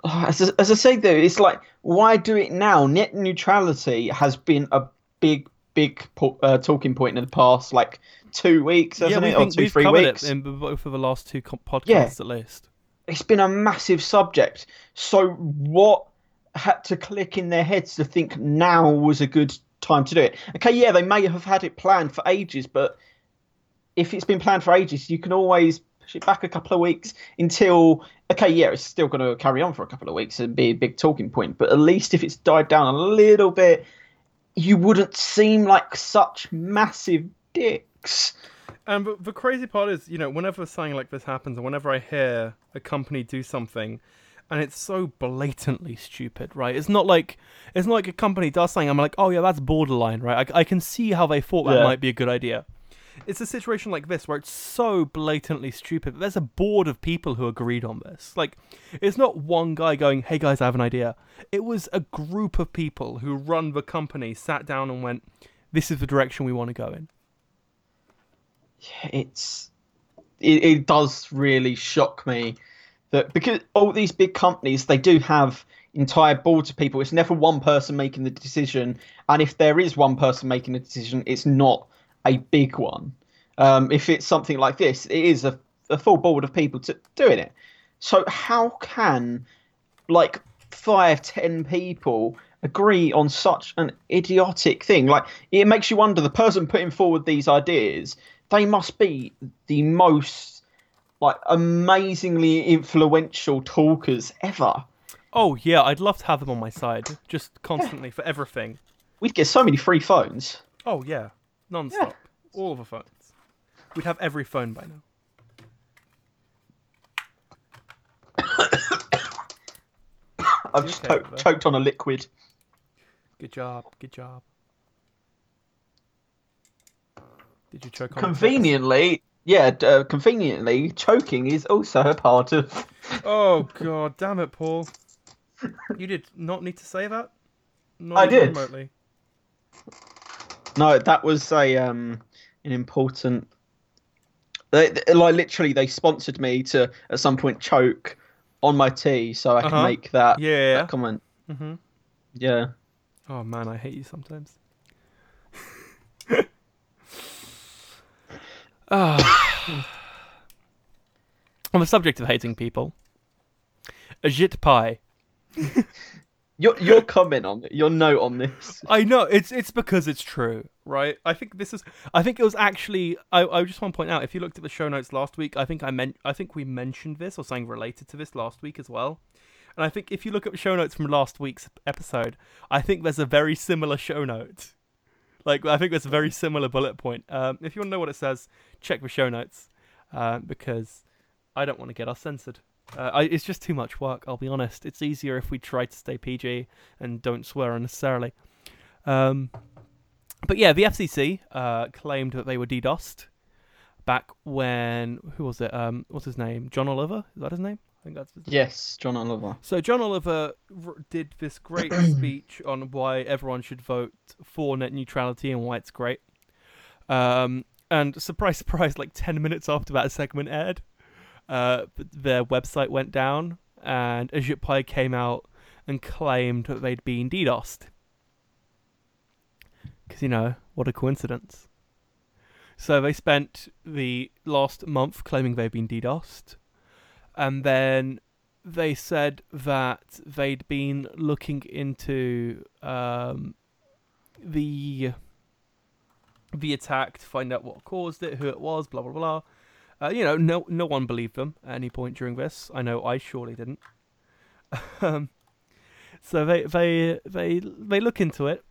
Oh, as, I- as I say though, it's like why do it now? Net neutrality has been a big, big uh, talking point in the past like two weeks, yeah, hasn't we've, it, or been, 2 we've three weeks? it in both of the last two podcasts Yeah. at least. It's been a massive subject. So what had to click in their heads to think now was a good time to do it? Okay, yeah, they may have had it planned for ages, but if it's been planned for ages, you can always push it back a couple of weeks until okay, yeah, it's still going to carry on for a couple of weeks and be a big talking point. But at least if it's died down a little bit, you wouldn't seem like such massive dicks. And the crazy part is, you know, whenever something like this happens, and whenever I hear a company do something, and it's so blatantly stupid, right? It's not like it's not like a company does something. I'm like, oh yeah, that's borderline, right? I, I can see how they thought that Yeah. might be a good idea. It's a situation like this where it's so blatantly stupid. There's a board of people who agreed on this. Like, it's not one guy going, "Hey guys, I have an idea." It was a group of people who run the company sat down and went, "This is the direction we want to go in." It's it, it does really shock me that because all these big companies they do have entire boards of people. It's never one person making the decision. And if there is one person making the decision it's not a big one. Um, if it's something like this it is a, a full board of people to, doing it. So how can like five ten people agree on such an idiotic thing? Like it makes you wonder the person putting forward these ideas they must be the most like amazingly influential talkers ever Oh yeah, I'd love to have them on my side, just constantly for everything. we'd get so many free phones Oh yeah, non-stop, all of the phones. We'd have every phone by now. i've just okay choked on a liquid Good job, good job. Did you choke on? conveniently yeah uh, conveniently choking is also a part of? Oh god, damn it, Paul! You did not need to say that. Not I did. Remotely. No, that was a um an important. They, they- like literally, they sponsored me to at some point choke on my tea so I can Uh-huh. make that, Yeah. that comment. hmm Yeah. Oh man, I hate you sometimes. Ah. On the subject of hating people, Ajit Pai. Your your comment on it, your note on this. I know it's it's because it's true, right? I think this is. I think it was actually. I, I just want to point out if you looked at the show notes last week, I think I meant. I think we mentioned this or something related to this last week as well. And I think if you look at the show notes from last week's episode, I think there's a very similar show note. Like I think there's a very similar bullet point. Um, if you want to know what it says, check the show notes uh, because I don't want to get us censored. Uh, I, it's just too much work. I'll be honest. It's easier if we try to stay PG and don't swear unnecessarily. Um, but yeah, the FCC uh, claimed that they were DDoSed back when who was it? Um, what's his name? John Oliver? Is that his name? I think that's his name. Yes, John Oliver. So John Oliver did this great speech on why everyone should vote for net neutrality and why it's great. Um, and surprise, surprise! Like ten minutes after that segment aired, uh, their website went down, and Ajit Pai came out and claimed that they'd been DDoSed. Because you know what a coincidence. So they spent the last month claiming they've been DDoSed, and then they said that they'd been looking into um, the the attack to find out what caused it, who it was, blah blah blah. Uh, you know, no no one believed them at any point during this. I know I surely didn't. um, so they they they they look into it,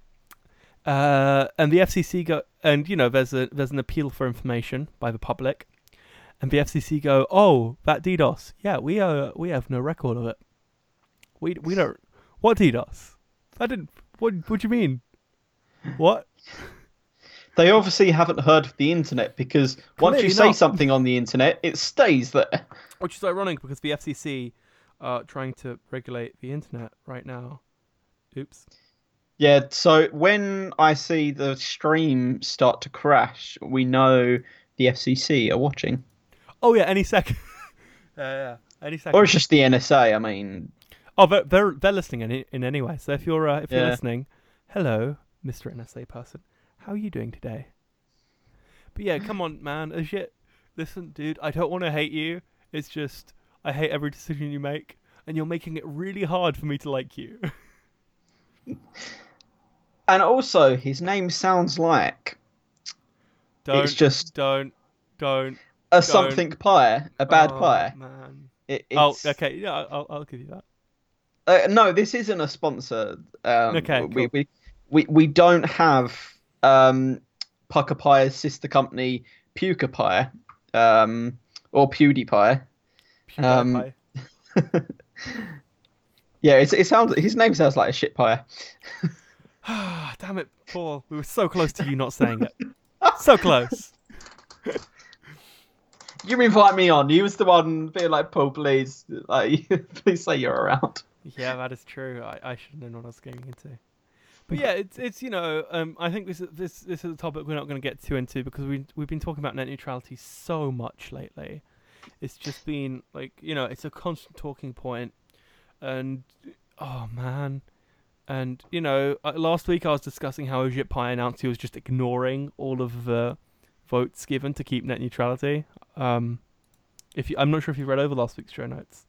uh, and the FCC go and you know there's a there's an appeal for information by the public, and the FCC go, oh that DDoS, yeah we uh we have no record of it. We we don't what DDoS? That didn't what what do you mean? What? They obviously haven't heard of the internet because once you say not. something on the internet, it stays there. Which is ironic because the FCC are trying to regulate the internet right now. Oops. Yeah, so when I see the stream start to crash, we know the FCC are watching. Oh yeah, any second. yeah, yeah, any second. Or it's just the NSA, I mean. Oh, they're they're, they're listening in in any way. So if you're uh, if you're Yeah. listening, hello, Mr. NSA person. How are you doing today? But yeah, come on, man. As shit. Listen, dude. I don't want to hate you. It's just I hate every decision you make, and you're making it really hard for me to like you. And also, his name sounds like don't just- don't don't a something pie, a bad oh, pie. man. It, Oh, okay. Yeah, I'll- I'll give you that. Uh, no, this isn't a sponsor. Um, Okay, we, cool. we we we don't have um, Pucker Pie's sister company, Puka Pie, um, or PewDiePie. Um, PewDiePie. Yeah, it's, it sounds. His name sounds like a shit pie. Damn it, Paul. We were so close to you not saying it. So close. You invite me on. You was the one being like, Paul, please, like, please say you're around. Yeah, that is true. I, I should have known what I was getting into. But yeah, it's it's you know um, I think this is this this is a topic we're not going to get too into because we we've been talking about net neutrality so much lately. It's just been like you know it's a constant talking point, and oh man, and you know uh, last week I was discussing how Ajit Pai announced he was just ignoring all of the votes given to keep net neutrality. Um, if you, I'm not sure if you read over last week's show notes,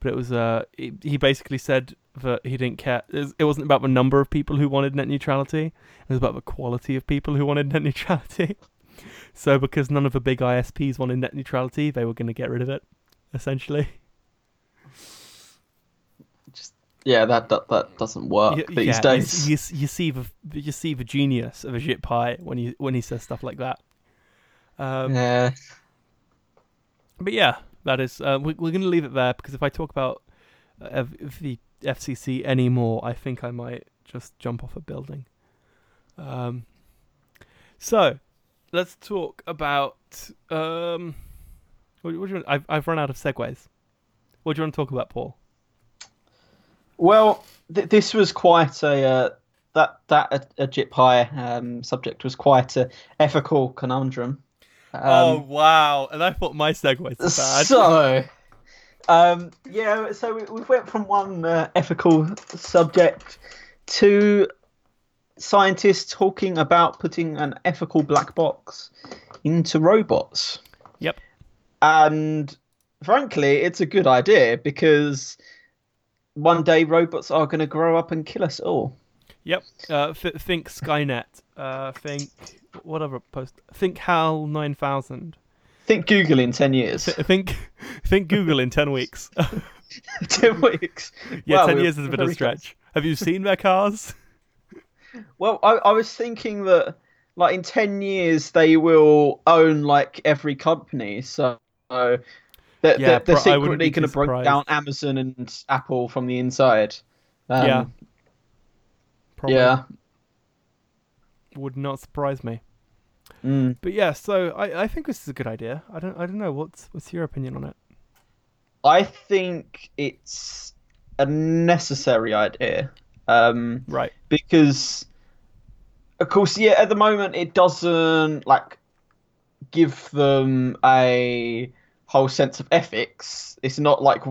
but it was uh he, he basically said that he didn't care. It was- it wasn't about the number of people who wanted net neutrality. It was about the quality of people who wanted net neutrality. so because none of the big ISPs wanted net neutrality, they were going to get rid of it, essentially. Yeah, that that, that doesn't work Y- these yeah, you days. You, you see the you see the genius of a shit pie when he when he says stuff like that. Um, yeah. But yeah, that is. Uh, we, we're going to leave it there because if I talk about uh, F- the FCC anymore, I think I might just jump off a building. Um. So, let's talk about um. What, what do you want? I've I've run out of segues. What do you want to talk about, Paul? Well, th- this was quite a uh, that that Ajit Pai um, subject was quite a ethical conundrum. Oh Um, wow! And I thought my segues were bad. So, um, yeah, so we, we went from one uh, ethical subject to scientists talking about putting an ethical black box into robots. Yep. And frankly, it's a good idea because one day robots are going to grow up and kill us all. Yep. Uh, th- think Skynet. Uh, think what other post? Think HAL nine thousand. Think Google in 10 years. Th- think think Google in ten weeks. 10 weeks. yeah, Wow, ten years is a bit of a stretch. Have you seen their cars? Well, I, I was thinking that, like, in 10 years, they will own, like, every company. So they're, Yeah, they're, they're bro- secretly going to break down Amazon and Apple from the inside. Um, Yeah. Probably Yeah. Would not surprise me. Mm. But yeah, so I, I think this is a good idea. I don't I don't know what's what's your opinion on it. I think it's a necessary idea. Um, Right. because of course yeah at the moment it doesn't like give them a whole sense of ethics it's not like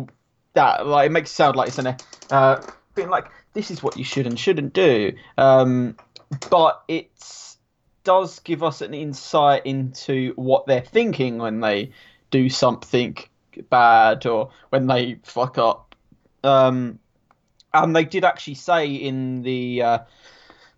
that like it makes it sound like it's an uh being like this is what you should and shouldn't do um but it does give us an insight into what they're thinking when they do something bad or when they fuck up um and they did actually say in the uh,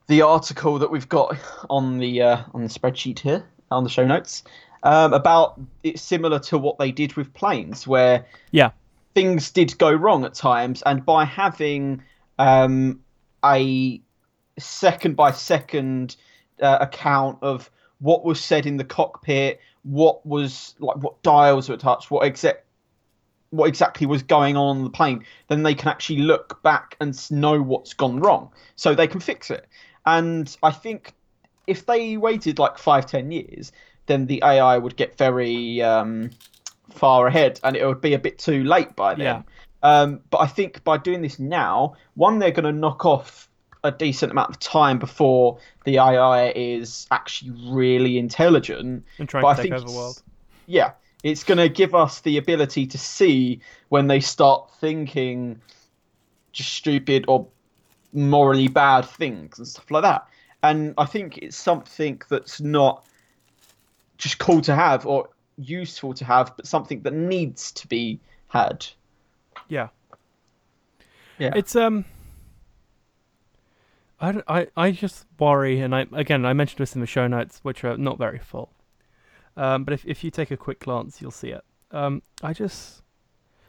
the article that we've got on the uh, on the spreadsheet here on the show notes um, about it's similar to what they did with planes, where Yeah. things did go wrong at times, and by having um, a second by second uh, account of what was said in the cockpit, what was like what dials were touched, what exact what exactly was going on on the plane, then they can actually look back and know what's gone wrong, so they can fix it. And I think if they waited like five, ten years, then the AI would get very um, far ahead, and it would be a bit too late by then. Yeah. Um, but I think by doing this now, one, they're going to knock off a decent amount of time before the AI is actually really intelligent. And trying But I to take over the world. Yeah, it's going to give us the ability to see when they start thinking just stupid or morally bad things and stuff like that. And I think it's something that's not just cool to have or useful to have, but something that needs to be had. Yeah. Yeah. It's um. I, I, I just worry, and I again I mentioned this in the show notes, which are not very full. Um, but if if you take a quick glance, you'll see it. Um, I just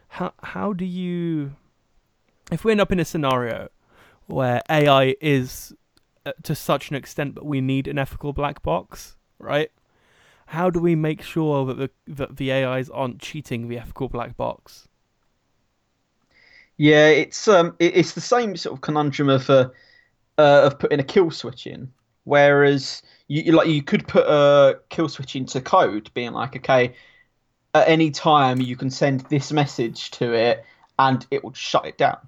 how how do you if we end up in a scenario where AI is uh, to such an extent that we need an ethical black box, right? How do we make sure that the that the AIs aren't cheating the ethical black box? Yeah, it's um, it, it's the same sort of conundrum of uh, uh, of putting a kill switch in. Whereas you you- like you could put a kill switch into code, being like, okay, at any time you can send this message to it, and it will shut it down.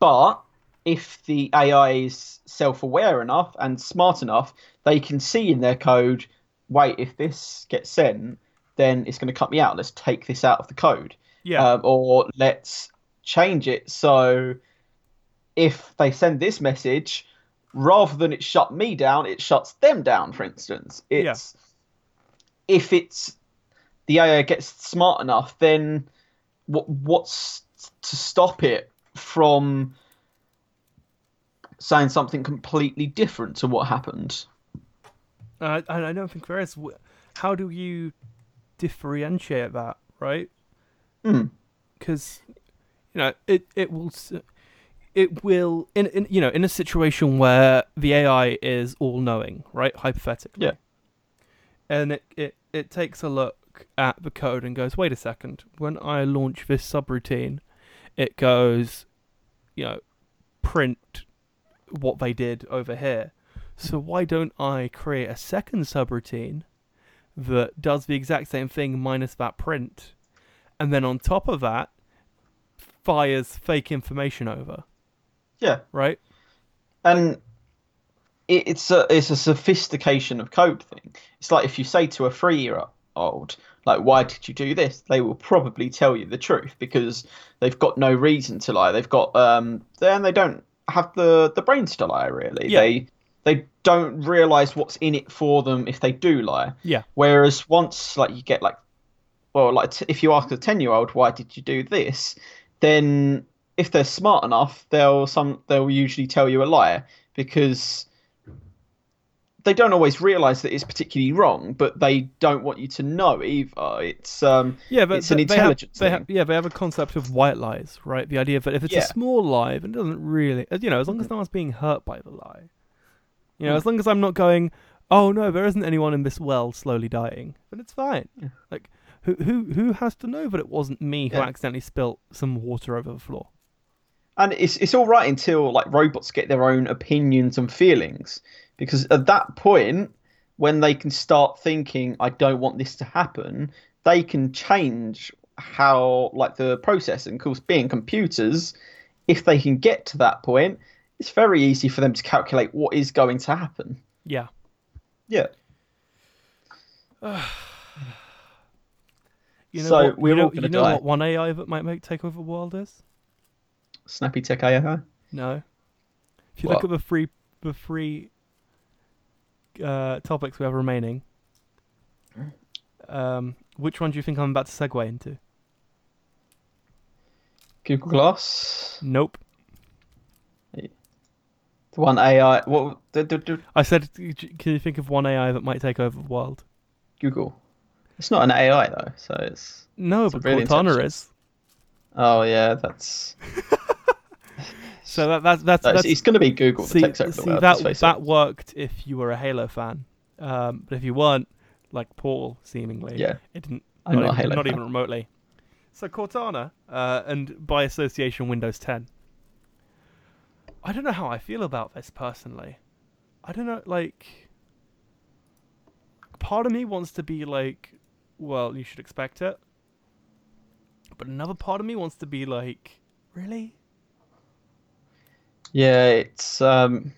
But if the AI is self-aware enough and smart enough, they can see in their code, wait, if this gets sent, then it's going to cut me out. Let's take this out of the code Yeah, um, or let's change it so if they send this message rather than it shut me down it shuts them down for instance it's if it's the AI gets smart enough then what what's to stop it from saying something completely different to what happened Uh, I don't think there is. How do you differentiate that, right? Hmm. Because you know it it will it will in, in you know in a situation where the AI is all knowing, right? Hypothetically. Yeah. And it, it it takes a look at the code and goes, wait a second. When I launch this subroutine, it goes, you know, print what they did over here. So why don't I create a second subroutine that does the exact same thing minus that print, and then on top of that, fires fake information over, yeah right? and it's a it's a sophistication of code thing. It's like if you say to a three year old, like, why did you do this? They will probably tell you the truth because they've got no reason to lie. They've got um, then they don't have the the brains to lie. Really, Yeah. they they don't realize what's in it for them if they do lie. Yeah. Whereas once like you get like, well, like if you ask a ten year old why did you do this, then if they're smart enough, they'll some they'll usually tell you a lie because they don't always realize that it's particularly wrong, but they don't want you to know either. It's um Yeah, but It's an they- they have- intelligence They have, yeah, they have a concept of white lies, right? The idea that if it's Yeah. a small lie, then it doesn't really, uh, you know, as long as no one's being hurt by the lie, you know, as long as I'm not going, oh no, there isn't anyone in this well slowly dying, then it's fine. Yeah. Like, who who who has to know that it wasn't me who Yeah. accidentally spilt some water over the floor? and it's it's all right until like robots get their own opinions and feelings because at that point when they can start thinking i don't want this to happen they can change how like the process and of course being computers if they can get to that point it's very easy for them to calculate what is going to happen Yeah. yeah You know So what, we're you know, all gonna you know die. what one AI that might make take over the world is? snappy tech ai No. If you What? look at the three the three uh, topics we have remaining, um, which one do you think I'm about to segue into? google glass Nope. the one ai what the, the, the, I said, can you think of one AI that might take over the world? google it's not an ai though so it's No, It's but really Cortana is. oh yeah that's So that, that's that's No, that's it's going to be Google see, that takes over the see world. that that it. worked if you were a Halo fan, um, but if you weren't, like Paul, seemingly, Yeah, it didn't. I'm not a even, not even remotely. So Cortana, uh, and by association, Windows 10. I don't know how I feel about this personally. I don't know, like. Part of me wants to be like, well, you should expect it. But another part of me wants to be like, really? Yeah, it's um,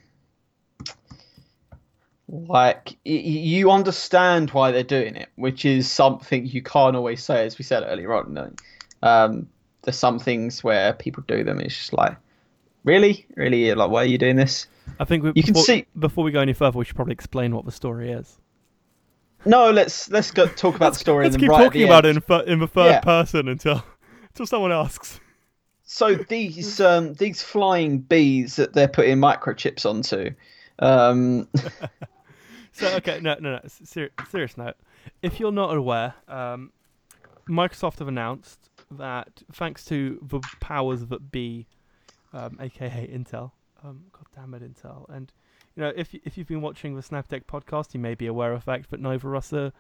like you understand why they're doing it, which is something you can't always say, as we said earlier on. Um, there's some things where people do them. It's just like, really, really, like, why are you doing this? I think we, You can before, see- before we go any further, we should probably explain what the story is. No, let's let's go talk about the story Let's keep right talking about end. it in, in the third Yeah. person until until someone asks. So these um these flying bees that they're putting microchips onto, um, So okay, no, no, no. Ser- serious note. If you're not aware, um, Microsoft have announced that thanks to the powers that be, um, aka Intel, um, God damn it, Intel, and you know if if you've been watching the Snaptech podcast, you may be aware of the fact that neither of us are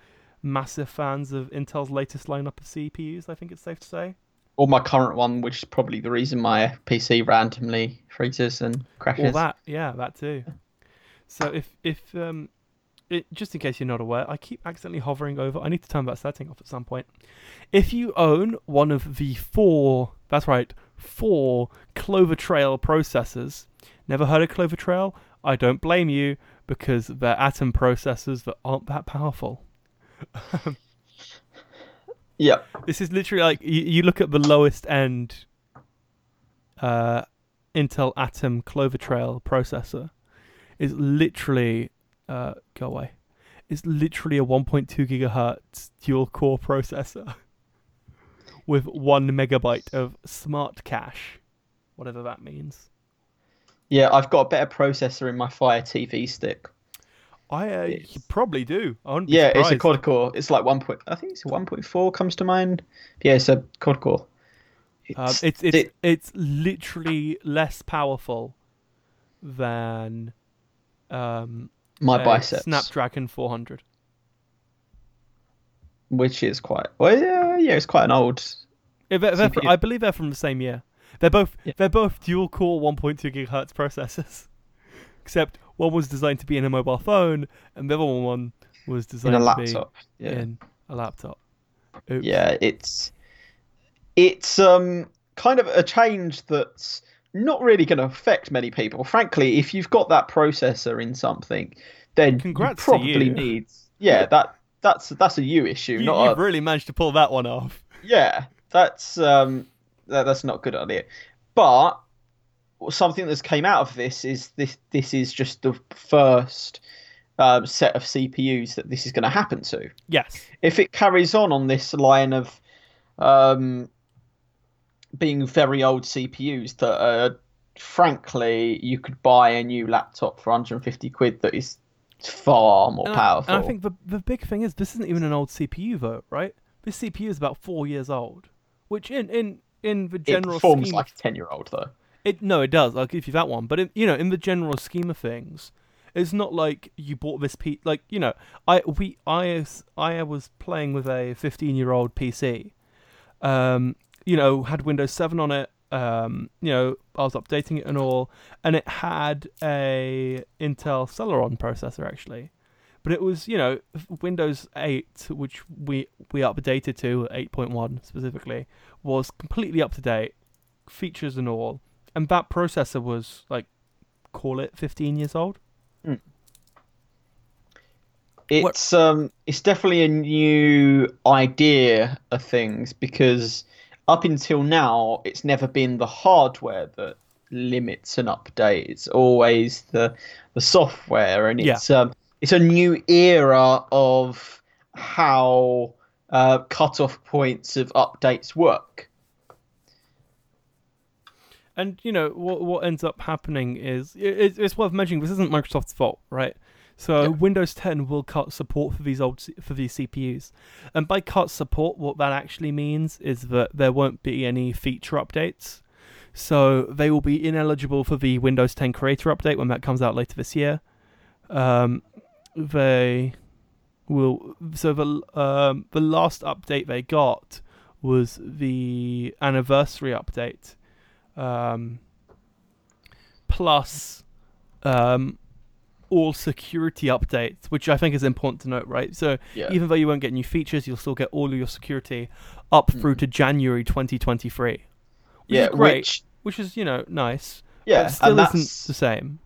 massive fans of Intel's latest lineup of CPUs. I think it's safe to say. or my current one, which is probably the reason my PC randomly freezes and crashes. Or that, yeah, that too. So if if um, it, just in case you're not aware, I keep accidentally hovering over. I need to turn that setting off at some point. If you own one of the four, that's right, four Clover Trail processors. Never heard of Clover Trail? I don't blame you because they're Atom processors that aren't that powerful. Yeah, This is literally like you, you look at the lowest end uh, Intel Atom Clover Trail processor. Is literally uh, go away. It's literally a 1.2 gigahertz dual core processor with one megabyte of smart cache, whatever that means. Yeah. I've got a better processor in my Fire TV stick. I uh, you probably do. Yeah, it's a surprised. quad core. It's like one point. I think it's one point four comes to mind. Yeah, it's a quad core. Um, it's it's it- it's literally less powerful than um, my a biceps, Snapdragon 400. which is quite. Well, yeah, yeah. It's quite an old. Yeah, they're- they're fr- CPU. I believe they're from the same year. They're both Yeah. they're both dual core 1.2 gigahertz processors, except one was designed to be in a mobile phone, and the other one was designed in designed a to laptop. be Yeah, in a laptop. Oops. yeah. It's it's um kind of a change that's not really going to affect many people. Frankly, if you've got that processor in something, then Congrats you probably you. need. Yeah, that that's that's a you issue, You, not you've a really managed to pull that one off. yeah. That's um that, that's not a good idea. But something that's came out of this is this this is just the first um, set of CPUs that this is going to happen to. Yes. If it carries on on this line of um, being very old CPUs that frankly, you could buy a new laptop for 150 quid that is far more And I- powerful. And I think the the big thing is this isn't even an old CPU though, right? This CPU is about four years old, which in in in the it general performs scheme like a 10 year old though. it no, it does. I'll give you that one. But in, you know, in the general scheme of things, it's not like you bought this P. Like you know, I we I was- I was playing with a 15 year old PC. Um, you know, had Windows 7 on it. Um, you know, I was updating it and all, and it had a Intel Celeron processor actually, but it was you know Windows 8, which we we updated to 8.1 specifically, was completely up to date, features and all, and that processor was like, call it 15 years old. What- It's um, it's definitely a new idea of things because up until now, it's never been the hardware that limits an update. It's always the the software, and Yeah. it's um, it's a new era of how uh, cutoff points of updates work. And you know what what ends up happening is it, it's- worth mentioning this isn't Microsoft's fault, right? So Yeah. Windows 10 will cut support for these old for these CPUs, and by cut support, what that actually means is that there won't be any feature updates. So they will be ineligible for the Windows 10 Creator update when that comes out later this year. Um, they will. So the um, the last update they got was the anniversary update um, plus um, all security updates, which I think is important to note, right? So Yeah. even though you won't get new features, you'll still get all of your security up through to January 2023. Which Mm. yeah, is great, which which is you know nice, yeah, still isn't the same.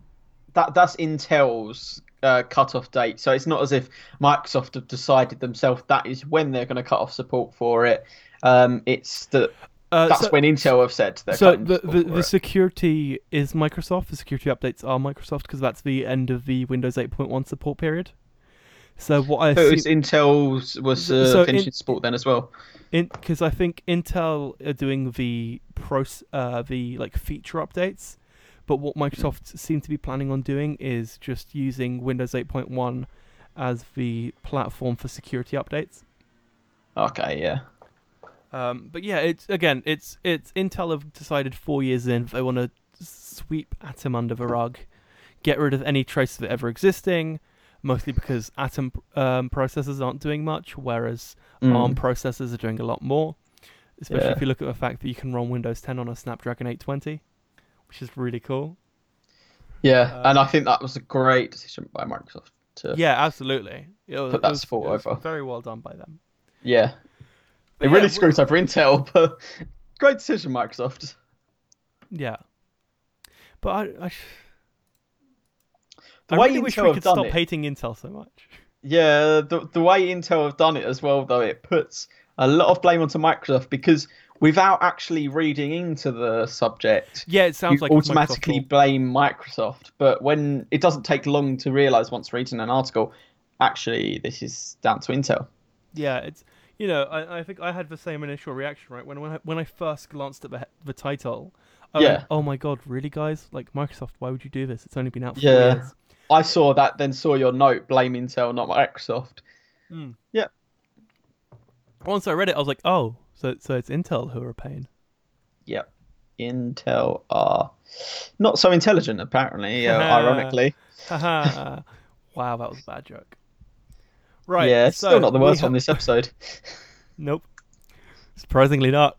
that that's Intel's uh, cutoff date. So it's not as if Microsoft have decided themselves that is when they're going to cut off support for it. Um, it's the Uh, that's so, when Intel have said they're so the the, the it. security is Microsoft. The security updates are Microsoft because that's the end of the Windows 8.1 support period. So what I So assume, was Intel's was uh, So in- finishing support then as well. because I think Intel are doing the pros uh the like feature updates, but what Microsoft seem to be planning on doing is just using Windows 8.1 as the platform for security updates. Okay, yeah, Um, but yeah, it's again, it's it's Intel have decided four years in they want to sweep Atom under the rug, get rid of any trace of it ever existing. Mostly because Atom um, processors aren't doing much, whereas Mm. ARM processors are doing a lot more. Especially Yeah. if you look at the fact that you can run Windows 10 on a Snapdragon 820, which is really cool. yeah, uh, and I think that was a great decision by Microsoft to Yeah, absolutely. It was, Put that was- support over. Very well done by them. yeah. But It yeah, really screws over Intel, but great decision, Microsoft. Yeah. But I, I, The I way really wish we could stop it- hating Intel so much. Yeah, the the way Intel have done it as well, though, it puts a lot of blame onto Microsoft because without actually reading into the subject, Yeah, it sounds like automatically fault. blame Microsoft. But when it doesn't take long to realize once reading an article, actually this is down to Intel. Yeah, it's you know I, I think I had the same initial reaction right when when I, when I first glanced at the the title. I Yeah. Went, oh my god, really, guys? Like Microsoft, why would you do this? It's only been out for Yeah. years. I saw that, then saw your note, blame Intel, not Microsoft. Mm. Yeah. Once I read it, I was like, oh, so so it's Intel who are paying. Yep. Intel are not so intelligent, apparently, uh, ironically. Haha. wow, that was a bad joke. Right. yeah, it's so still not the worst ha- on this episode. Nope. Surprisingly not.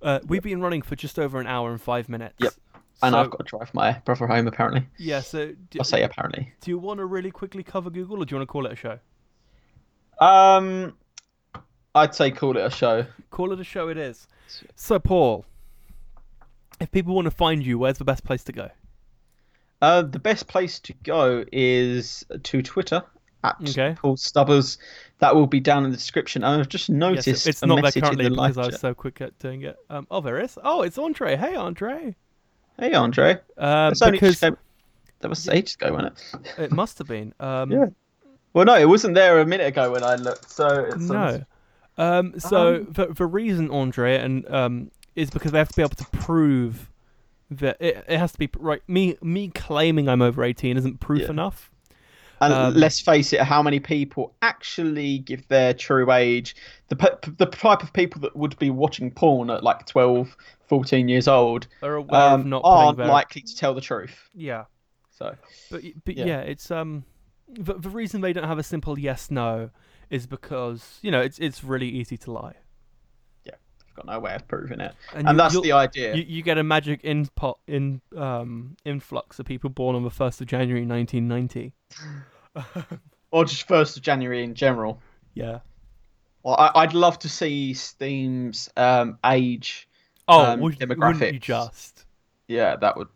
Uh, we've been running for just over an hour and five minutes. Yep. And So- I've got to drive my brother home, apparently. Yeah, so do, I say apparently. do you want to really quickly cover Google or do you want to call it a show? Um, I'd say call it a show. Call it a show it is. So, Paul, If people want to find you, where's the best place to go? Uh, the best place to go is to Twitter at Okay. Paul Stubbers. That will be down in the description. I've just Yes, noticed it's a not there currently the because I was so quick at doing it. Um, oh, there is. Oh, it's Andre. Hey, Andre. Hey, Andre. Um, It's only because just that was ages ago, wasn't it? it must have been. Um, Yeah. Well, no, it wasn't there a minute ago when I looked. So it's No. Um, so Um, the the reason Andre and um is because they have to be able to prove that it, it has to be right. Me me claiming I'm over 18 isn't proof Yeah. enough. And Um, let's face it, how many people actually give their true age? The the type of people that would be watching porn at like 12, 14 years old Are aware of um, not putting aren't their likely to tell the truth. yeah. So But but yeah, Yeah. it's um the the reason they don't have a simple yes no is because you know it's it's really easy to lie. Yeah, I've got no way of proving it, And, and you- that's the idea. You, you get a magic in pot in um influx of people born on the first of January 1990. or just first of January in general. Yeah. Well, I, I'd love to see Steam's um, age. Oh, Um, would, demographics. just? Yeah, that would.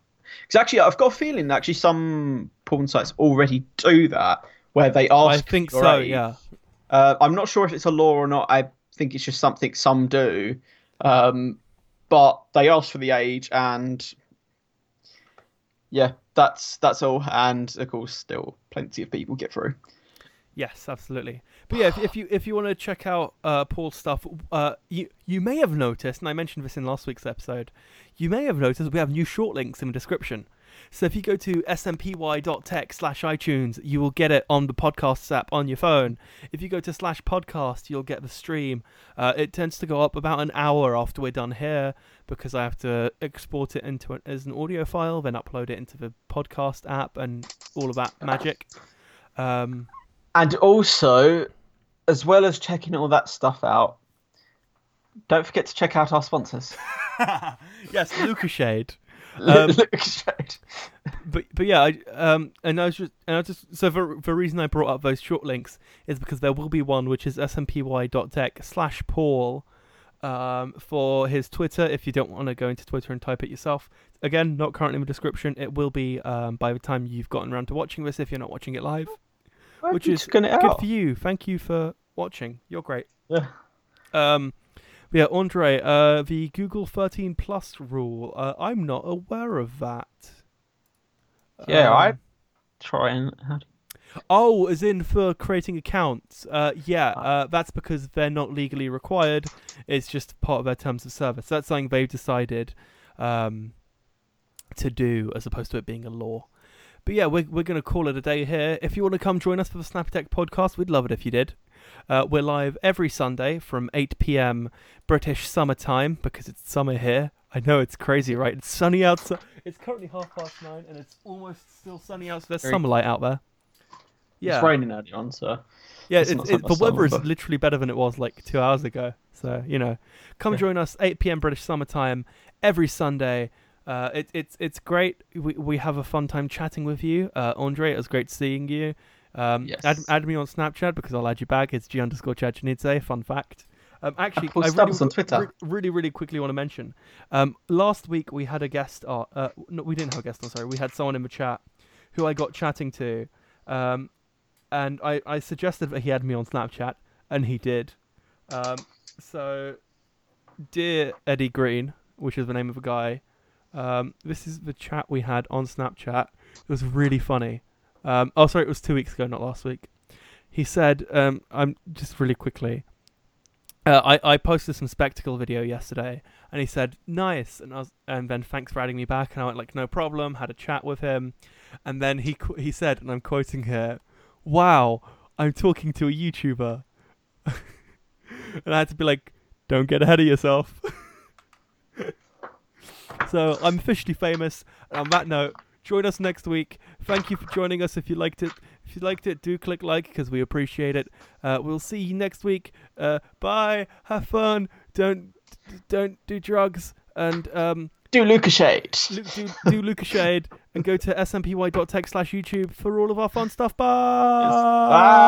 Because actually, I've got a feeling that actually some porn sites already do that, where they ask. I think so. age. Yeah. Uh, I'm not sure if it's a law or not. I think it's just something some do. Um, but they ask for the age, and yeah, that's that's all. And of course, still plenty of people get through. Yes, absolutely. But yeah, if, if you if you want to check out uh, Paul's stuff, uh, you you may have noticed, and I mentioned this in last week's episode, you may have noticed we have new short links in the description. So if you go to smpy.tech slash iTunes, you will get it on the podcasts app on your phone. If you go to slash podcast, you'll get the stream. Uh, it tends to go up about an hour after we're done here because I have to export it into it as an audio file, then upload it into the podcast app and all of that magic. Um, And also, as well as checking all that stuff out, don't forget to check out our sponsors. yes, Lucozade. Um. But but yeah, I, um, and I was just and I just so the the reason I brought up those short links is because there will be one which is smpy.tech slash Paul, um, for his Twitter. If you don't want to go into Twitter and type it yourself, again, not currently in the description. It will be um by the time you've gotten around to watching this if you're not watching it live, which is good out. for you. Thank you for watching. You're great. Yeah. Um, yeah, Andre, uh, the Google 13 Plus rule. Uh, I'm not aware of that. Yeah, I- Um, Try and Oh, as in for creating accounts. Uh, yeah, Ah. uh, that's because they're not legally required. It's just part of their terms of service. That's something they've decided um, to do as opposed to it being a law. But yeah, we're, we're going to call it a day here. If you want to come join us for the Snappy Tech podcast, we'd love it if you did. Uh, we're live every Sunday from 8 p.m. British summer time because it's summer here. I know it's crazy, right? It's sunny outside. It's currently half past nine and it's almost still sunny outside. There's Very- summer light out there. Yeah. It's raining early on, so Yeah, It's it's, not it, summer, the weather is but- literally better than it was like two hours ago. So you know, come Yeah. join us 8 p.m. British summertime every Sunday. Uh, it, it's it's great. We we have a fun time chatting with you, uh, Andre. It was great seeing you. Um, Yes. add, add me on Snapchat because I'll add you back. It's g underscore Chachanidze. Fun fact. Um, actually, I really, on Twitter. re- really, really quickly want to mention. Um, last week we had a guest. Uh, uh, no, we didn't have a guest. I'm sorry. We had someone in the chat who I got chatting to, um, and I, I suggested that he had me on Snapchat, and he did. Um, so, dear Eddie Green, which is the name of a guy, um, this is the chat we had on Snapchat. It was really funny. Um, oh, sorry, it was two weeks ago, not last week. He said, um, "I'm just really quickly." Uh, I I posted some spectacle video yesterday, and he said, "Nice," and I was, and then thanks for adding me back, and I went like, "No problem." Had a chat with him, and then he he said, and I'm quoting here, "Wow, I'm talking to a YouTuber," and I had to be like, "Don't get ahead of yourself." so I'm officially famous. And on that note, join us next week. Thank you for joining us. If you liked it, if you liked it, do click like because we appreciate it. Uh, we'll see you next week. Uh, bye. Have fun. Don't don't do drugs and um, do Lucozade. Do do Lucozade and go to smpy.tech slash YouTube for all of our fun stuff. Bye. Bye.